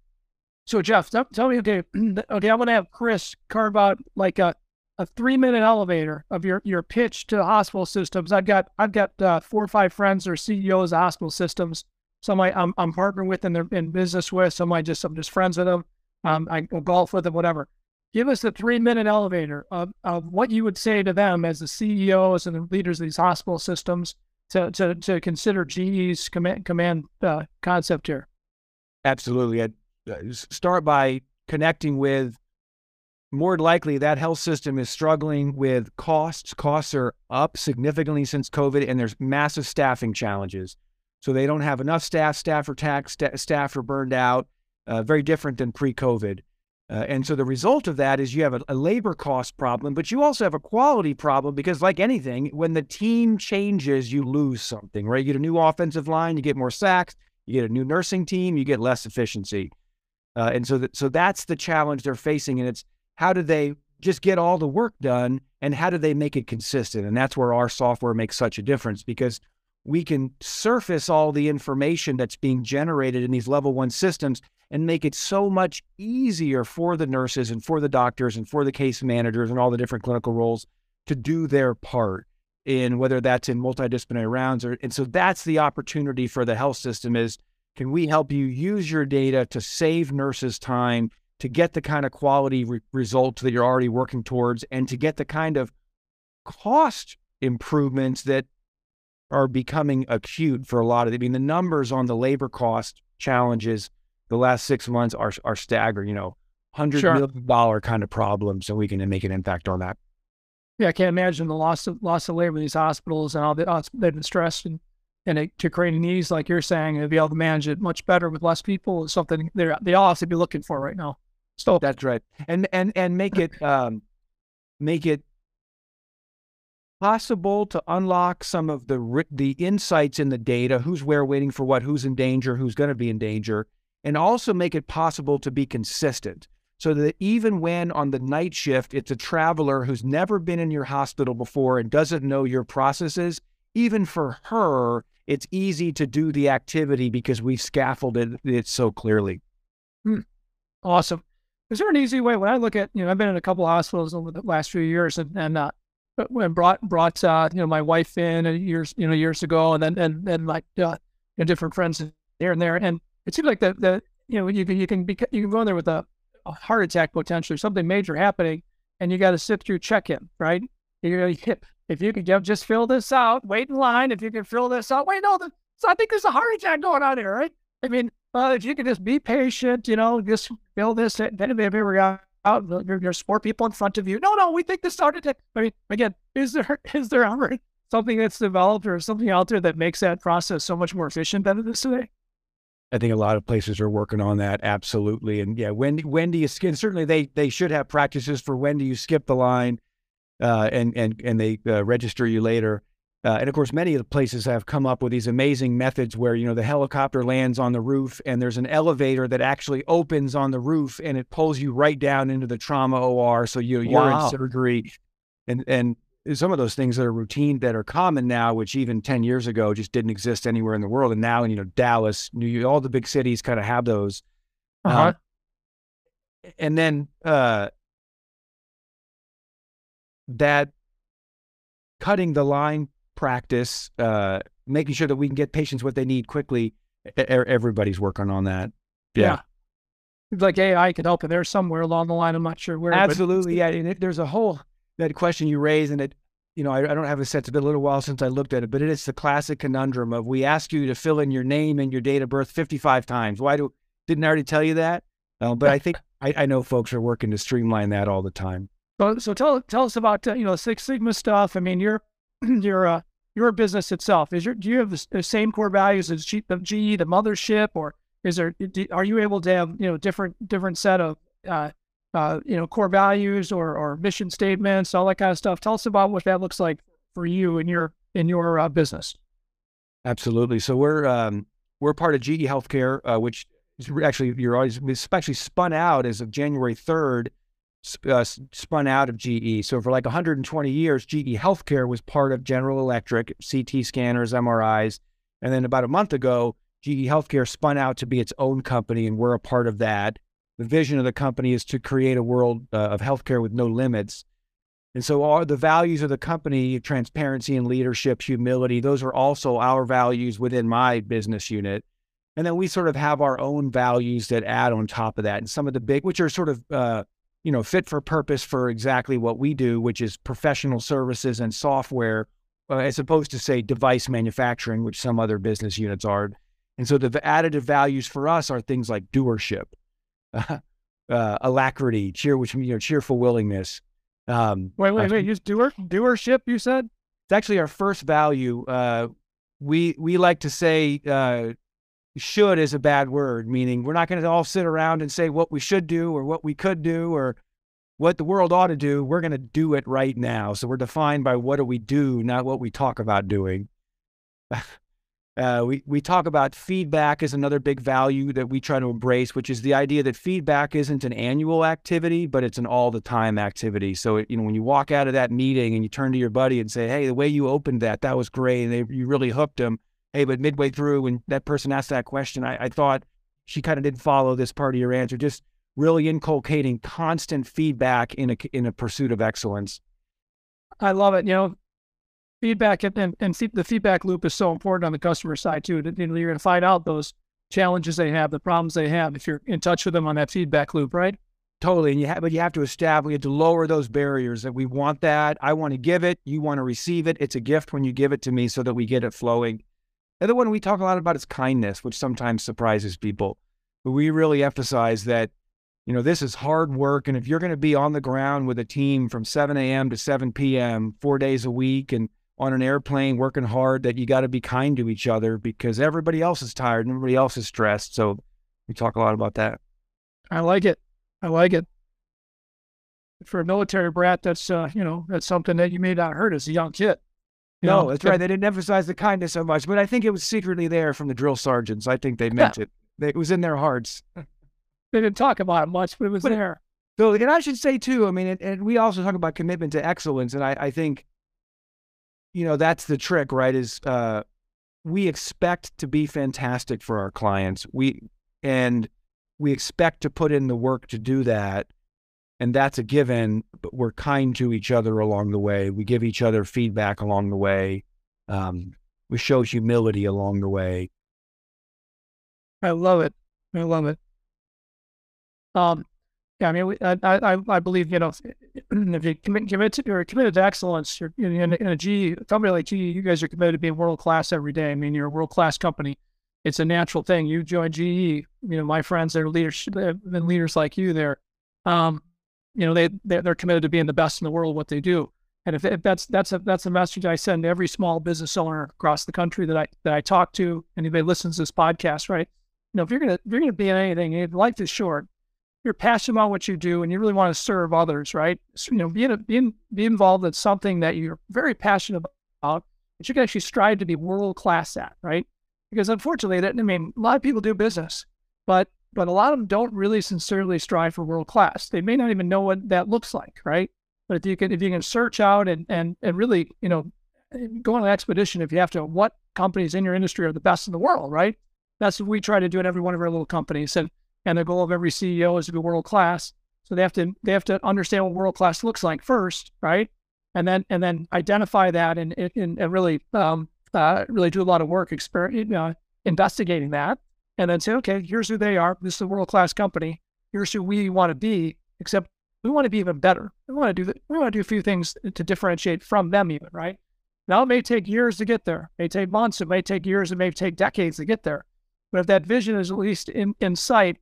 So Jeff, tell, tell me, okay, okay, I'm gonna have Chris carve out like a a three minute elevator of your your pitch to the hospital systems. I've got I've got uh, four or five friends are CEOs of hospital systems. Some I I'm, I'm partnering with and they're in business with. Some I just I'm just friends with them. Um, I golf with them, whatever give us a three minute elevator of, of what you would say to them as the CEOs and the leaders of these hospital systems to, to, to consider GE's command, command uh, concept here. Absolutely. I'd uh, start by connecting with more likely that health system is struggling with costs. Costs are up significantly since COVID, and there's massive staffing challenges. So they don't have enough staff. Staff are taxed. Staff are burned out. Uh, very different than pre-COVID. Uh, and so the result of that is you have a, a, labor cost problem, but you also have a quality problem because, like anything, when the team changes, you lose something, right? You get a new offensive line, you get more sacks, you get a new nursing team, you get less efficiency. Uh, and so, that, so that's the challenge they're facing. And it's how do they just get all the work done and how do they make it consistent? And that's where our software makes such a difference because we can surface all the information that's being generated in these level one systems and make it so much easier for the nurses and for the doctors and for the case managers and all the different clinical roles to do their part in whether that's in multidisciplinary rounds or and so that's the opportunity for the health system is can we help you use your data to save nurses time to get the kind of quality re- results that you're already working towards and to get the kind of cost improvements that are becoming acute for a lot of. I mean, the numbers on the labor cost challenges the last six months are are staggering. You know, hundred sure. million dollar kind of problems, and we can make an impact on that. Yeah, I can't imagine the loss of loss of labor in these hospitals and all the uh, they've been stressed and and it, to create needs like you're saying and be able to manage it much better with less people is something they they all have to be looking for right now. So that's right, and and and make it um, make it possible to unlock some of the the insights in the data, who's where waiting for what, who's in danger, who's going to be in danger, and also make it possible to be consistent so that even when on the night shift it's a traveler who's never been in your hospital before and doesn't know your processes, even for her, it's easy to do the activity because we've scaffolded it so clearly. Hmm. Awesome. Is there an easy way? When I look at, you know, I've been in a couple hospitals over the last few years, and, and uh, when brought brought uh, you know my wife in years you know years ago, and then and and like uh, you know, different friends here and there, and it seems like that, the you know you can you can be you can go in there with a, a heart attack potentially something major happening, and you got to sit through check in right. You hip if you could just fill this out, wait in line. If you can fill this out, wait no, the, so I think there's a heart attack going on here, right? I mean, uh, if you could just be patient, you know, just fill this. and Then ever got out, there's four people in front of you. No, no, we think this started to. I mean, again, is there is there ever something that's developed or something out there that makes that process so much more efficient than it is today? I think a lot of places are working on that, absolutely. And yeah, when when do you skip? Certainly, they they should have practices for when do you skip the line, uh, and and and they uh, register you later. Uh, and of course, many of the places have come up with these amazing methods where, you know, the helicopter lands on the roof and there's an elevator that actually opens on the roof and it pulls you right down into the trauma OR. So you, you're wow. in surgery. And, and some of those things that are routine that are common now, which even 10 years ago just didn't exist anywhere in the world. And now, in you know, Dallas, New York, all the big cities kind of have those. Uh-huh. Um, and then uh, that cutting the line practice, uh, making sure that we can get patients what they need quickly. Everybody's working on that. Yeah. yeah. Like AI could help it there somewhere along the line. I'm not sure where. Absolutely. yeah. And it, there's a whole, that question you raise, and it, you know, I, I, don't have a sense. It's been a little while since I looked at it, but it is the classic conundrum of we ask you to fill in your name and your date of birth 55 times. Why do, didn't I already tell you that? Uh, but I think, I, I, know folks are working to streamline that all the time. So, so tell, tell us about, uh, you know, Six Sigma stuff. I mean, you're, your uh, your business itself? Is your do you have the, the same core values as G, the GE the mothership or is there are you able to have you know different different set of uh, uh, you know core values or or mission statements all that kind of stuff? Tell us about what that looks like for you in your in your uh, business. Absolutely. So we're um, we're part of GE Healthcare uh, which is actually you're always spun out as of January 3rd uh, spun out of GE. So for like 120 years, GE Healthcare was part of General Electric, CT scanners, MRIs. And then about a month ago, GE Healthcare spun out to be its own company, and we're a part of that. The vision of the company is to create a world uh, of healthcare with no limits. And so, all the values of the company, transparency and leadership, humility, those are also our values within my business unit. And then we sort of have our own values that add on top of that. And some of the big, which are sort of uh, you know, fit for purpose for exactly what we do, which is professional services and software, uh, as opposed to say device manufacturing, which some other business units are. And so the additive values for us are things like doership, uh, uh, alacrity, cheer, which you know, cheerful willingness. Um, wait, wait, wait. Use doer doership. You said it's actually our first value. Uh, we we like to say uh, should is a bad word, meaning we're not going to all sit around and say what we should do or what we could do or what the world ought to do. We're going to do it right now. So we're defined by what do we do, not what we talk about doing. Uh, we, we talk about feedback as another big value that we try to embrace, which is the idea that feedback isn't an annual activity, but it's an all the time activity. So, it, you know, when you walk out of that meeting and you turn to your buddy and say, Hey, the way you opened that, that was great. And they, you really hooked them hey, but midway through when that person asked that question, I, I thought she kind of didn't follow this part of your answer. Just really inculcating constant feedback in a in a pursuit of excellence. I love it. You know, feedback and, and, and the feedback loop is so important on the customer side too. You're going to find out those challenges they have, the problems they have, if you're in touch with them on that feedback loop, right? Totally, and you have, but you have to establish, you have to lower those barriers that we want that. I want to give it, you want to receive it. It's a gift when you give it to me, so that we get it flowing. The other one we talk a lot about is kindness, which sometimes surprises people. But we really emphasize that, you know, this is hard work, and if you're going to be on the ground with a team from 7 a.m. to 7 p.m. four days a week, and on an airplane working hard, that you got to be kind to each other because everybody else is tired and everybody else is stressed. So we talk a lot about that. I like it. I like it. For a military brat, that's uh, you know that's something that you may not heard as a young kid. You no, know? that's right. They didn't emphasize the kindness so much, but I think it was secretly there from the drill sergeants. I think they meant yeah. it. It was in their hearts. They didn't talk about it much, but it was but, there. So, and I should say too. I mean, and, and we also talk about commitment to excellence, and I, I think, you know, that's the trick, right? Is uh, we expect to be fantastic for our clients. We and we expect to put in the work to do that. And that's a given, but we're kind to each other along the way. We give each other feedback along the way. Um, we show humility along the way. I love it. I love it. Um, yeah, I mean, I, I, I believe you know, if you commit, commit to, or committed to excellence, you're in, in a G company like G, you guys are committed to being world class every day. I mean, you're a world class company it's a natural thing. You join GE, you know, my friends that are leaders, they've been leaders like you there. Um, you know, they they're, committed to being the best in the world what they do. And if, if that's that's a that's a message I send to every small business owner across the country that I that I talk to, anybody listens to this podcast, right? You know, if you're gonna if you're gonna be in anything, eh, life is short. You're passionate about what you do, and you really want to serve others, right? So, you know, being a, being be involved in something that you're very passionate about, that you can actually strive to be world class at, right? because unfortunately, that, I mean, a lot of people do business, but but a lot of them don't really sincerely strive for world class. They may not even know what that looks like, right? But if you can if you can search out and and and really, you know, go on an expedition if you have to, what companies in your industry are the best in the world, right? That's what we try to do in every one of our little companies. And and the goal of every CEO is to be world class. So they have to they have to understand what world class looks like first, right? And then and then identify that and and, and really um, uh, really do a lot of work exper- uh, investigating that and then say, okay, here's who they are. This is a world class company. Here's who we want to be, except we want to be even better. We want to do that. We want to do a few things to differentiate from them, even, right? Now, it may take years to get there. It may take months. It may take years. It may take decades to get there. But if that vision is at least in, in sight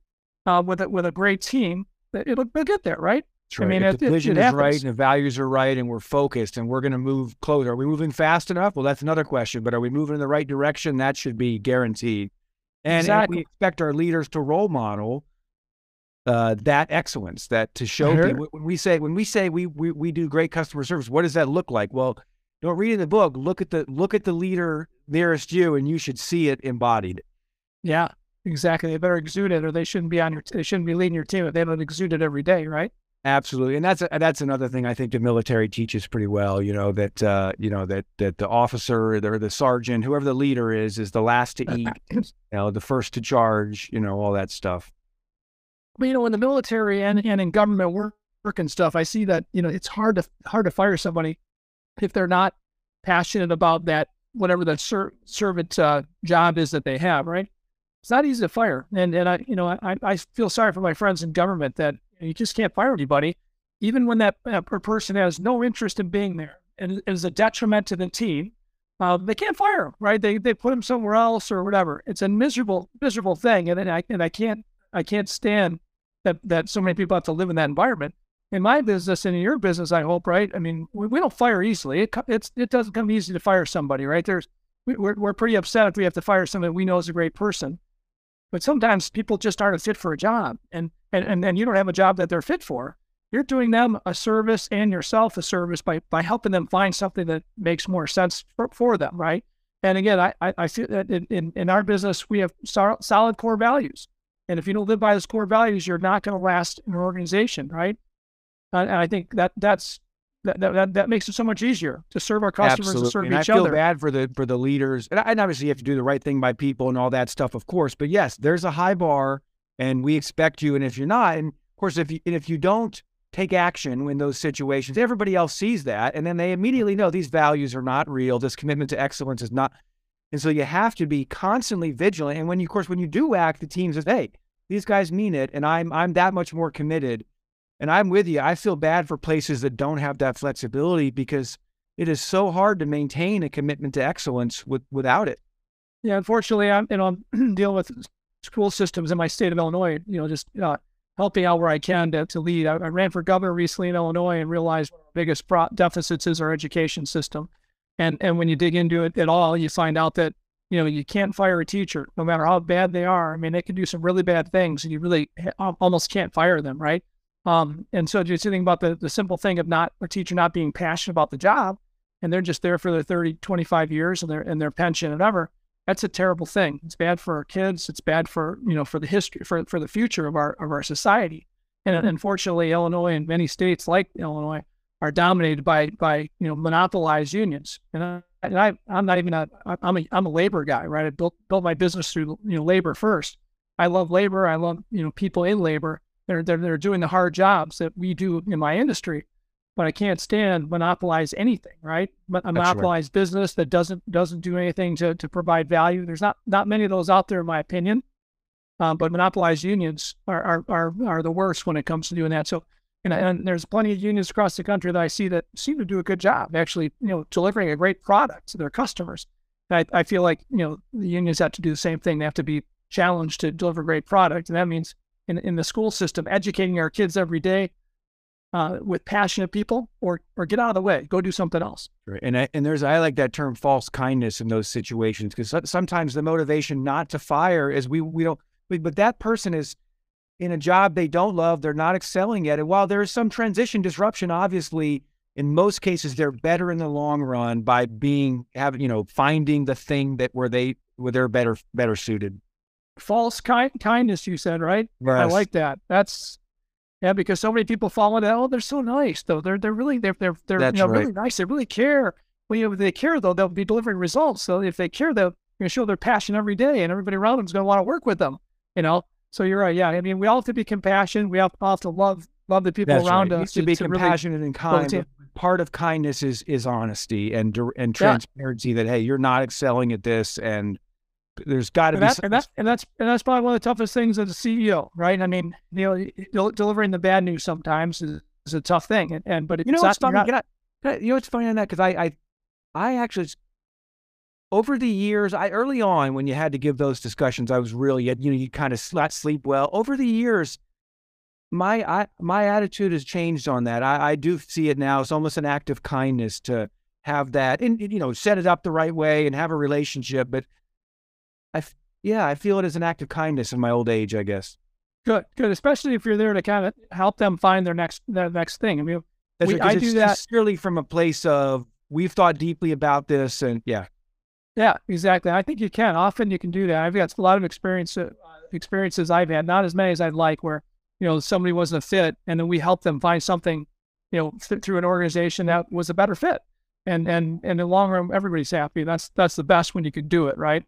uh, with, a, with a great team, it'll, it'll get there, right? Right. I mean, if it, the vision is right and the values are right and we're focused and we're going to move closer. Are we moving fast enough? Well, that's another question. But are we moving in the right direction? That should be guaranteed. And exactly. we expect our leaders to role model uh, that excellence, that to show people. When we say when we say we, we we do great customer service, what does that look like? Well, don't read in the book. Look at the look at the leader nearest you, and you should see it embodied. Yeah, exactly. They better exude it, or they shouldn't be on your. They shouldn't be leading your team if they don't exude it every day, right? Absolutely, and that's that's another thing I think the military teaches pretty well. You know that uh, you know that that the officer or the sergeant, whoever the leader is, is the last to eat, you know, the first to charge. You know all that stuff. But you know, in the military and, and in government work, work and stuff, I see that you know it's hard to hard to fire somebody if they're not passionate about that whatever the ser- servant uh, job is that they have. Right? It's not easy to fire, and and I you know I I feel sorry for my friends in government that you just can't fire anybody, even when that uh, person has no interest in being there and is a detriment to the team. Uh, they can't fire him, right? They they put him somewhere else or whatever. It's a miserable miserable thing, and I and I can't I can't stand that that so many people have to live in that environment. In my business and in your business, I hope, right? I mean, we, we don't fire easily. It it's it doesn't come easy to fire somebody, right? There's we, we're we're pretty upset if we have to fire somebody we know is a great person. But sometimes people just aren't fit for a job and, and, and, and you don't have a job that they're fit for. You're doing them a service and yourself a service by, by helping them find something that makes more sense for, for them, right? And again, I, I, feel that in, in, in our business, we have solid core values. And if you don't live by those core values, you're not going to last in an organization, right? And I think that that's that, that, that makes it so much easier to serve our customers Absolutely. and serve and each I feel other. bad for the for the leaders, and, and obviously you have to do the right thing by people and all that stuff, of course. But yes, there's a high bar, and we expect you. And if you're not, and of course, if you if you don't take action in those situations, everybody else sees that, and then they immediately know these values are not real. This commitment to excellence is not, and so you have to be constantly vigilant. And when you, of course, when you do act, the team says, "Hey, these guys mean it, and I'm I'm that much more committed." And I'm with you. I feel bad for places that don't have that flexibility because it is so hard to maintain a commitment to excellence with, without it. Yeah, unfortunately, I'm you know I'm dealing with school systems in my state of Illinois. You know, just uh, helping out where I can to, to lead. I, I, ran for governor recently in Illinois and realized one of biggest pro- deficits is our education system. And and when you dig into it at all, you find out that you know you can't fire a teacher no matter how bad they are. I mean, they can do some really bad things, and you really almost can't fire them, right? Um, and so just think about the the simple thing of not a teacher not being passionate about the job, and they're just there for their 30, 25 years and their and their pension and whatever. That's a terrible thing. It's bad for our kids. It's bad for you know for the history for for the future of our of our society. And unfortunately, Illinois and many states like Illinois are dominated by by you know monopolized unions. And I, and I I'm not even a I'm a I'm a labor guy, right? I built built my business through you know labor first. I love labor. I love you know people in labor. They're they're they're doing the hard jobs that we do in my industry. But I can't stand monopolize anything, right? But monopolize right. business that doesn't doesn't do anything to to provide value. There's not not many of those out there, in my opinion. Um, but monopolized unions are, are are are the worst when it comes to doing that. So and, and, there's plenty of unions across the country that I see that seem to do a good job, actually, you know, delivering a great product to their customers. I, I feel like you know the unions have to do the same thing. They have to be challenged to deliver great product, and that means in in the school system, educating our kids every day uh, with passionate people, or or get out of the way, go do something else. Right. And I, and there's I like that term false kindness in those situations because sometimes the motivation not to fire is we we don't, but that person is in a job they don't love. They're not excelling at it. While there is some transition disruption, obviously, in most cases, they're better in the long run by being having, you know, finding the thing that where they where they're better better suited. False kind, kindness, you said, right? Yes. I like that. That's yeah, because so many people fall into oh, they're so nice though. They're they're really they're they're they're you know, right. really nice. They really care. Well, you know, if they care though, they'll be delivering results. So if they care, they'll you know, show their passion every day, and everybody around them is going to want to work with them. You know, so you're right. Yeah. I mean, we all have to be compassionate. We have, all have to love love the people That's around right. us. to, to be to compassionate really and kind. Part of kindness is is honesty and and transparency. Yeah. That hey, you're not excelling at this, and there's got to be. That, and that's and that's and that's probably one of the toughest things as a CEO, right? I mean, you know, delivering the bad news sometimes is, is a tough thing, and, and but you know what's funny? Not, you know what's funny on that because I I I actually over the years, I early on when you had to give those discussions, I was really you know you kind of not sleep well. Over the years, my I, my attitude has changed on that. I, I do see it now. It's almost an act of kindness to have that and you know set it up the right way and have a relationship. But I yeah, I feel it as an act of kindness in my old age, I guess. Good, good. Especially if you're there to kind of help them find their next their next thing. I mean, we, right, I do that purely from a place of we've thought deeply about this, and yeah, yeah, exactly. I think you can. Often you can do that. I've got a lot of experience uh, experiences I've had, not as many as I'd like, where you know somebody wasn't a fit, and then we helped them find something, you know, th- through an organization that was a better fit, and and, and in the long run, everybody's happy. That's that's the best when you can do it, right?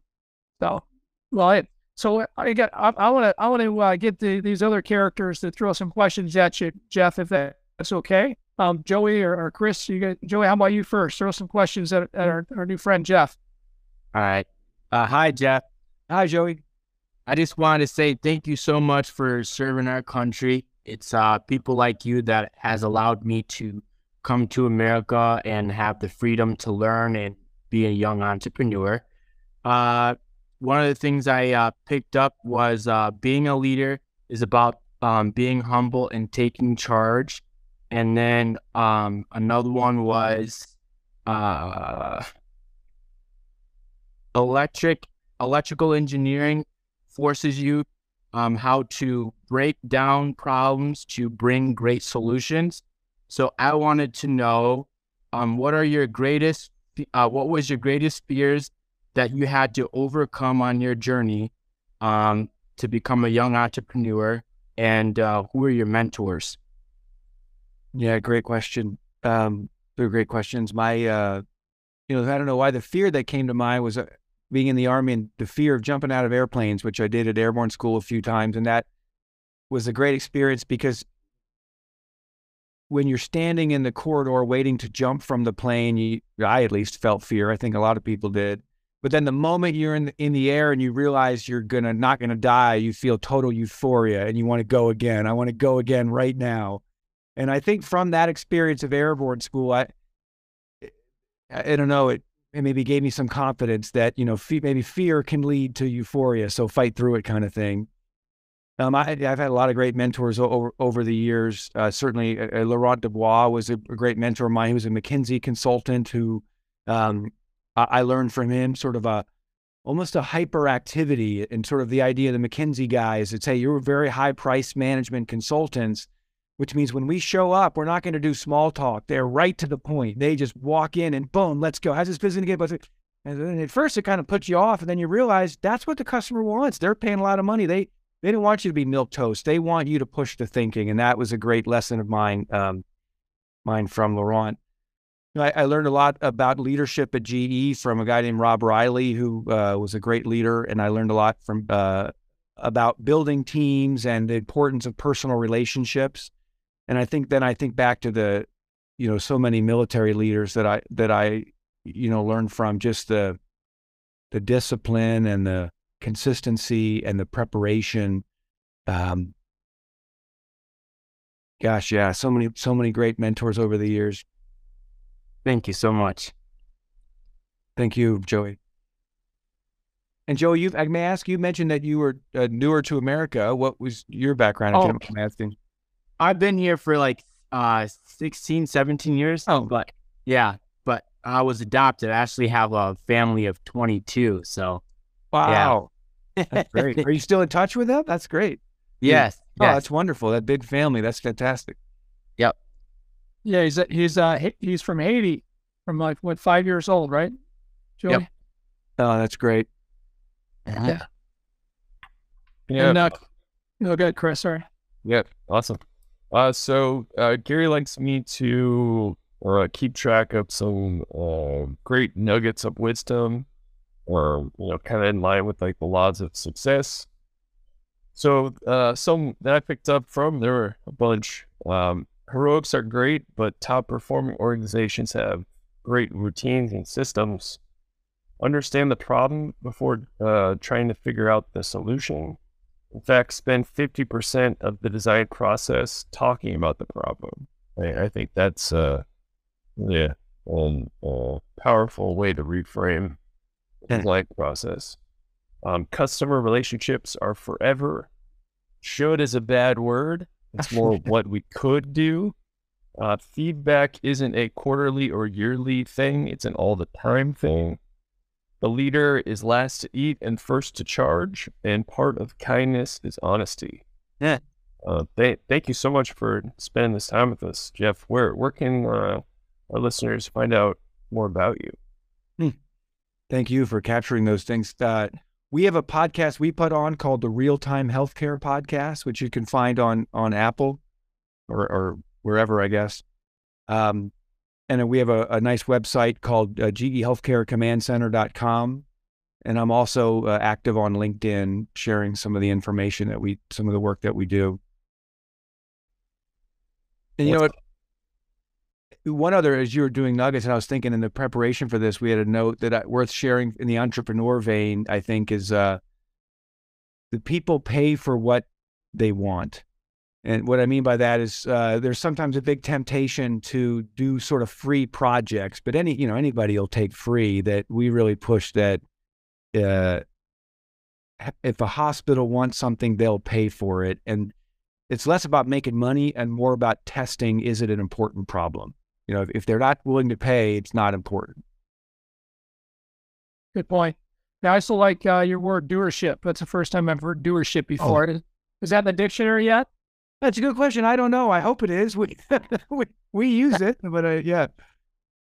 So, well, it, so I get I want to I want to uh, get the, these other characters to throw some questions at you, Jeff, if that's okay. Um, Joey or, or Chris, you get Joey. How about you first? Throw some questions at, at our, our new friend Jeff. All right. Uh, hi, Jeff. Hi, Joey. I just wanted to say thank you so much for serving our country. It's uh, people like you that has allowed me to come to America and have the freedom to learn and be a young entrepreneur. Uh, one of the things I uh, picked up was uh, being a leader is about um, being humble and taking charge. And then um, another one was uh, electric electrical engineering forces you um, how to break down problems to bring great solutions. So I wanted to know um, what are your greatest, uh, what was your greatest fears that you had to overcome on your journey um, to become a young entrepreneur, and uh, who are your mentors? Yeah, great question. Um, they're great questions. My, uh, you know, I don't know why the fear that came to mind was uh, being in the army and the fear of jumping out of airplanes, which I did at airborne school a few times. And that was a great experience because when you're standing in the corridor waiting to jump from the plane, you, I at least felt fear. I think a lot of people did. But then the moment you're in the, in the air and you realize you're gonna not gonna die, you feel total euphoria and you want to go again. I want to go again right now. And I think from that experience of airborne school, I, I don't know, it, it maybe gave me some confidence that, you know, fe- maybe fear can lead to euphoria. So fight through it kind of thing. Um, I, have had a lot of great mentors over, over the years. Uh, certainly, uh, uh, Laurent Dubois was a, a, great mentor of mine. He was a McKinsey consultant who um, I, learned from him sort of a almost a hyperactivity and sort of the idea of the McKinsey guys that say you're very high price management consultants, which means when we show up, we're not going to do small talk. They're right to the point. They just walk in and boom, let's go. How's this business going to get? And at first it kind of puts you off, and then you realize that's what the customer wants. They're paying a lot of money. They they don't want you to be milk toast. They want you to push the thinking, and that was a great lesson of mine, um, mine from Laurent. I, I, learned a lot about leadership at GE from a guy named Rob Riley, who uh, was a great leader, and I learned a lot from uh, about building teams and the importance of personal relationships. And I think then I think back to the, you know, so many military leaders that I that I, you know, learned from just the, the discipline and the consistency and the preparation. Um, gosh, yeah, so many, so many great mentors over the years. Thank you so much. Thank you, Joey. And Joey, you I may ask, you mentioned that you were uh, newer to America. What was your background? Oh, I'm asking. I've been here for like uh 16, 17 years. Oh, but yeah, but I was adopted. I actually have a family of 22. So Wow. Yeah. that's great. Are you still in touch with them? That's great. Yes. Oh, yes. that's wonderful. That big family. That's fantastic. Yep. Yeah, he's he's uh he's from Haiti, from like what five years old, right? Joey? Yep. Oh, that's great. Yeah. Yeah. And, uh, oh, good, Chris. Sorry. Yep. Awesome. Uh, so uh, Gary likes me to uh, keep track of some uh, great nuggets of wisdom or you know kind of in line with like the laws of success so uh some that i picked up from there were a bunch um heroics are great but top performing organizations have great routines and systems understand the problem before uh, trying to figure out the solution in fact spend 50% of the design process talking about the problem i, I think that's uh yeah um, a powerful way to reframe the design process. Um, customer relationships are forever. Should is a bad word. It's more what we could do. Uh, feedback isn't a quarterly or yearly thing, it's an all the time thing. The leader is last to eat and first to charge, and part of kindness is honesty. Yeah. Uh, th- thank you so much for spending this time with us, Jeff. Where where can uh, our listeners find out more about you? Hmm. Thank you for capturing those things. Uh, we have a podcast we put on called the Real Time Healthcare Podcast, which you can find on on Apple or, or wherever, I guess. Um, and we have a, a nice website called uh, gehealthcarecommandcenter.com. And I'm also uh, active on LinkedIn, sharing some of the information that we, some of the work that we do. And you know what? One other, as you were doing nuggets, and I was thinking in the preparation for this, we had a note that I, worth sharing in the entrepreneur vein. I think is uh, the people pay for what they want, and what I mean by that is uh, there's sometimes a big temptation to do sort of free projects, but any you know anybody will take free. That we really push that. Uh, if a hospital wants something, they'll pay for it, and it's less about making money and more about testing. Is it an important problem? You know, if, if they're not willing to pay, it's not important. Good point. Now, I also like uh, your word doership. That's the first time I've heard doership oh. before. Oh. Is that in the dictionary yet? That's a good question. I don't know. I hope it is. We we, we use it, but uh, yeah.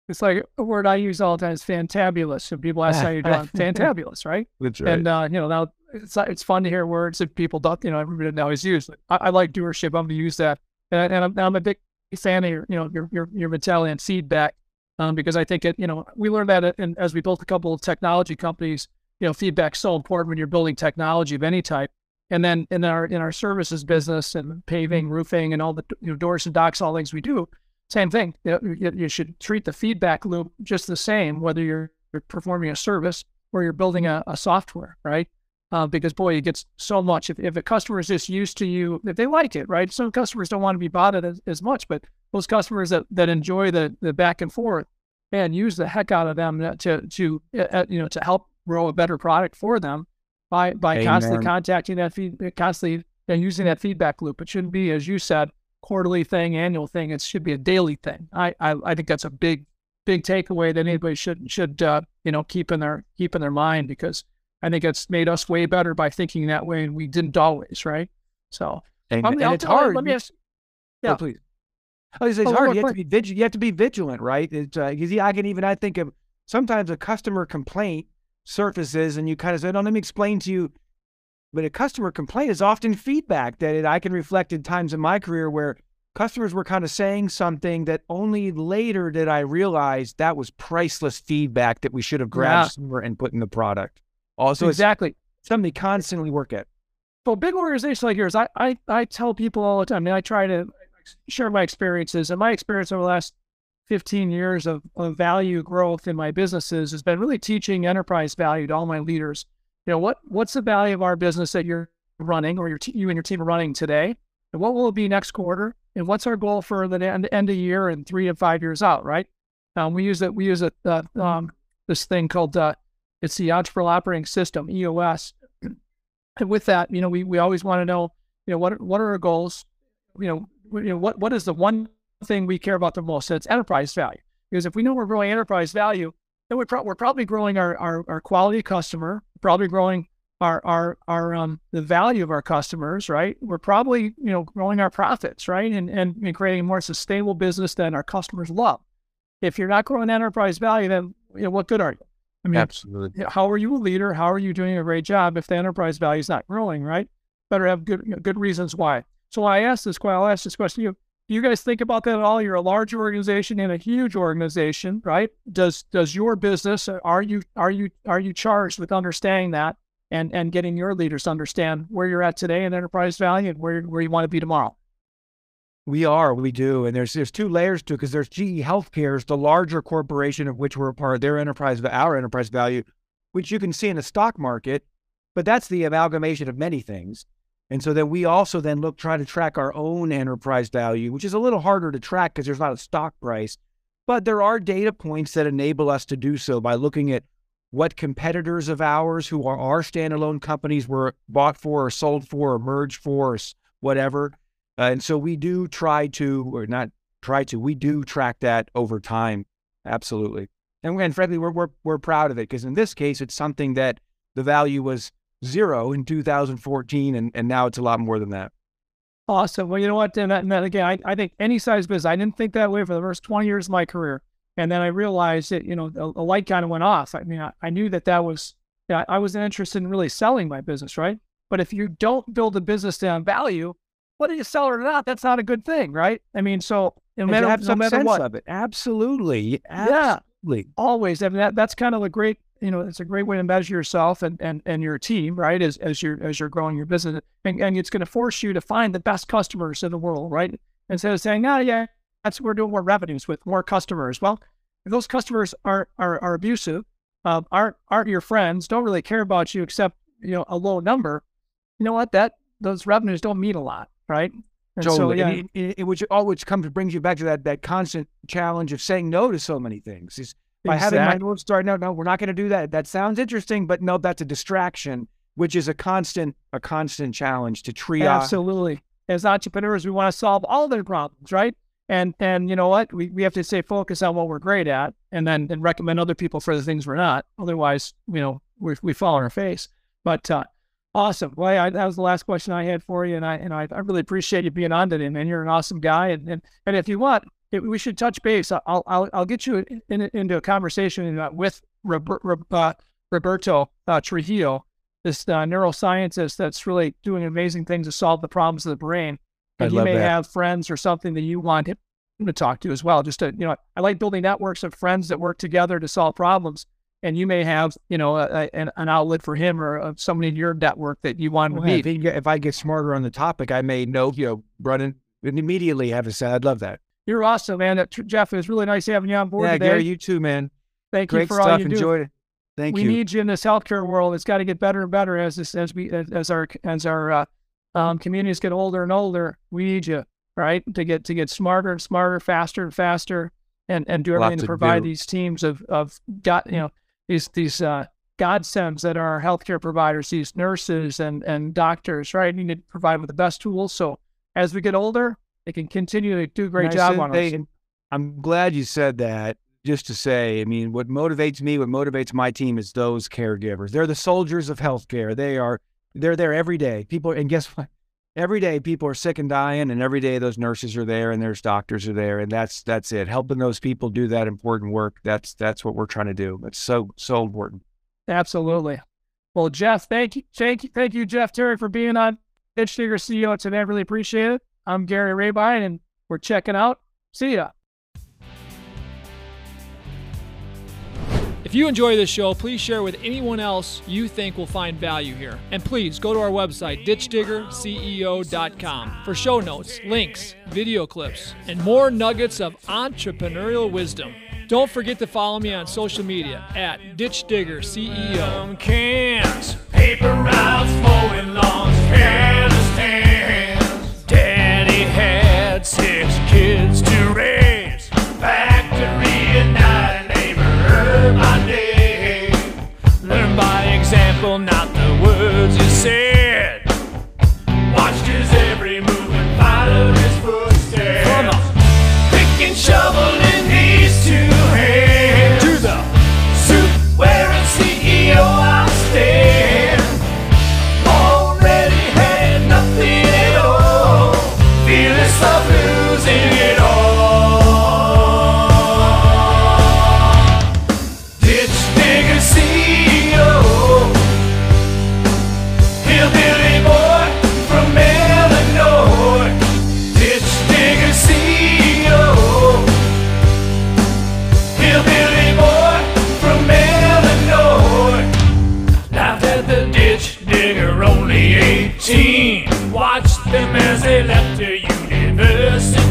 It's like a word I use all the time is fantabulous. So people ask how you're doing. fantabulous, right? That's right. And, uh, you know, now it's, it's fun to hear words that people don't, you know, everybody doesn't always use. I, I like doership. I'm going to use that. And, and I'm, I'm a big fan of your, you know, your your your Italian feedback, um, because I think it, you know, we learned that in, as we built a couple of technology companies. You know, feedback's so important when you're building technology of any type. And then in our in our services business and paving, roofing, and all the you know, doors and docks, all things we do, same thing. You, know, you, you should treat the feedback loop just the same, whether you're, you're performing a service or you're building a, a software, right? Uh, because boy, it gets so much. If, if a customer is just used to you, if they like it, right? Some customers don't want to be bothered as, as much, but those customers that, that enjoy the, the back and forth and use the heck out of them to, to uh, uh, you know, to help grow a better product for them by, by Amen. constantly contacting that feed, constantly and using that feedback loop. It shouldn't be, as you said, quarterly thing, annual thing. It should be a daily thing. I, I, I think that's a big, big takeaway that anybody should, should, uh, you know, keep in their, keep in their mind because I think it's made us way better by thinking that way, and we didn't always, right? So, And, I'm- and it's hard. Let me ask. Oh, yeah. please. Oh, it's, it's Oh, hard. You have to be vigilant. You have to be vigilant, right? It's uh, yeah, I can even I think of sometimes a customer complaint surfaces, and you kind of say, "No, let me explain to you." But a customer complaint is often feedback that it, I can reflect in times in my career where customers were kind of saying something that only later did I realize that was priceless feedback that we should have grabbed sooner and put in the product. Also, exactly. something to constantly work at. For big organizations like yours, I, I, I tell people all the time, mean, I try to share my experiences. And my experience over the last 15 years of, of value growth in my businesses has been really teaching enterprise value to all my leaders. You know, what what's the value of our business that you're running or your te- you and your team are running today? And what will it be next quarter? And what's our goal for the end, end of year and three to five years out, right? Um, we use it, we use it, uh, um, this thing called, uh, it's the Entrepreneurial Operating System, EOS. And with that, you know, we, we always want to know, you know, what what are our goals? You know, you know, what what is the one thing we care about the most? It's enterprise value. Because if we know we're growing enterprise value, then we're, pro- we're probably growing our, our, our quality customer, probably growing our our our um the value of our customers, right? We're probably you know growing our profits, right, and and, and creating a more sustainable business that our customers love. If you're not growing enterprise value, then you know what good are you? I mean, Absolutely. how are you a leader? How are you doing a great job if the enterprise value is not growing, right? Better have good good reasons why. So I ask this question, I'll ask this question you. Do you guys think about that at all? You're a large organization and a huge organization, right? Does does your business uh, are you are you are you charged with understanding that and and getting your leaders to understand where you're at today in enterprise value and where where you want to be tomorrow? We are, we do, and there's there's two layers to it because there's GE Healthcare, is the larger corporation of which we're a part. Their enterprise, our enterprise value, which you can see in the stock market, but that's the amalgamation of many things. And so then we also then look try to track our own enterprise value, which is a little harder to track because there's not a stock price, but there are data points that enable us to do so by looking at what competitors of ours who are our standalone companies were bought for or sold for or merged for or whatever. Uh, and so we do try to, or not try to, we do track that over time. Absolutely. And, and frankly, we're, we're, we're proud of it because in this case, it's something that the value was zero in 2014, and, and now it's a lot more than that. Awesome. Well, you know what? And, that, that, again, I, I think any size business, I didn't think that way for the first 20 years of my career. And then I realized that, you know, a, a light kind of went off. I mean, I, I knew that that was, yeah, I wasn't interested in really selling my business, right? But if you don't build a business down value, whether you sell it or not, that's not a good thing, right? I mean, so no matter, have no some matter sense what, of it. Absolutely. Yeah. Always. I mean, that, that's kind of a great, you know, it's a great way to measure yourself and, and, and your team, right? As, as you're, as you're growing your business and, and it's going to force you to find the best customers in the world, right? Instead of saying, oh, yeah, that's, we're doing more revenues with more customers. Well, if those customers are, are, are abusive, uh, aren't, aren't your friends, don't really care about you except, you know, a low number, you know what? That, those revenues don't mean a lot, right? And so, Totally. yeah, And it, it, which all which comes brings you back to that that constant challenge of saying no to so many things. Is by having my exactly. North Star, no, no, we're not going to do that. That sounds interesting, but no, that's a distraction, which is a constant a constant challenge to triage. Absolutely. As entrepreneurs, we want to solve all their problems, right? And and you know what? We, we have to stay focused on what we're great at and then and recommend other people for the things we're not. Otherwise, you know, we we fall on our face. But uh, awesome. Well, I, that was the last question I had for you, and I and I, I really appreciate you being on today, man. You're an awesome guy, and and, and if you want, if we should touch base. I'll I'll I'll get you in, in, into a conversation uh, with Robert, uh, Roberto uh, Trujillo, this uh, neuroscientist that's really doing amazing things to solve the problems of the brain. I And you love may that. have friends or something that you want him to talk to as well. Just to, you know, I like building networks of friends that work together to solve problems. And you may have, you know, a, a- an, outlet for him or uh, somebody in your network that you want Well, to meet. if, he if I get smarter on the topic, I may know, you know, run in and immediately have a say. I'd love that. You're awesome, man. Jeff, it was really nice having you on board yeah, today. Gary, you too, man. Thank you Great for all stuff. you do. Enjoyed it. Thank we you. need you in this healthcare world. It's got to get better and better as this, as we as, our as our uh, um, communities get older and older. We need you, right, to get to get smarter and smarter, faster and faster, and and do everything to to provide do. these teams of of God, you know, these these uh, godsends that are our healthcare providers, these nurses and and doctors, right? We need to provide with the best tools. So as we get older, they can continue to do a great And job on they- us. I'm glad you said that. Just to say, I mean, what motivates me, what motivates my team is those caregivers. They're the soldiers of healthcare. They are, they're there every day. People, and guess what? Every day people are sick and dying, and every day those nurses are there and there's doctors are there, and that's that's it. Helping those people do that important work. That's that's what we're trying to do. It's so so important. Absolutely. Well, Jeff, thank you, thank you, thank you, Jeff Terry, for being on Ditch Digger CEO today. I really appreciate it. I'm Gary Rabine, and we're checking out. See ya. You enjoy this show, please share with anyone else you think will find value here. And please go to our website, ditchdiggerceo.com, for show notes, links, video clips, and more nuggets of entrepreneurial wisdom. Don't forget to follow me on social media at Ditch Digger CEO. Cans, paper routes, mowing lawns, careless hands. Daddy had six kids to raise. Factory and not example, not the words you said. 18. Watched them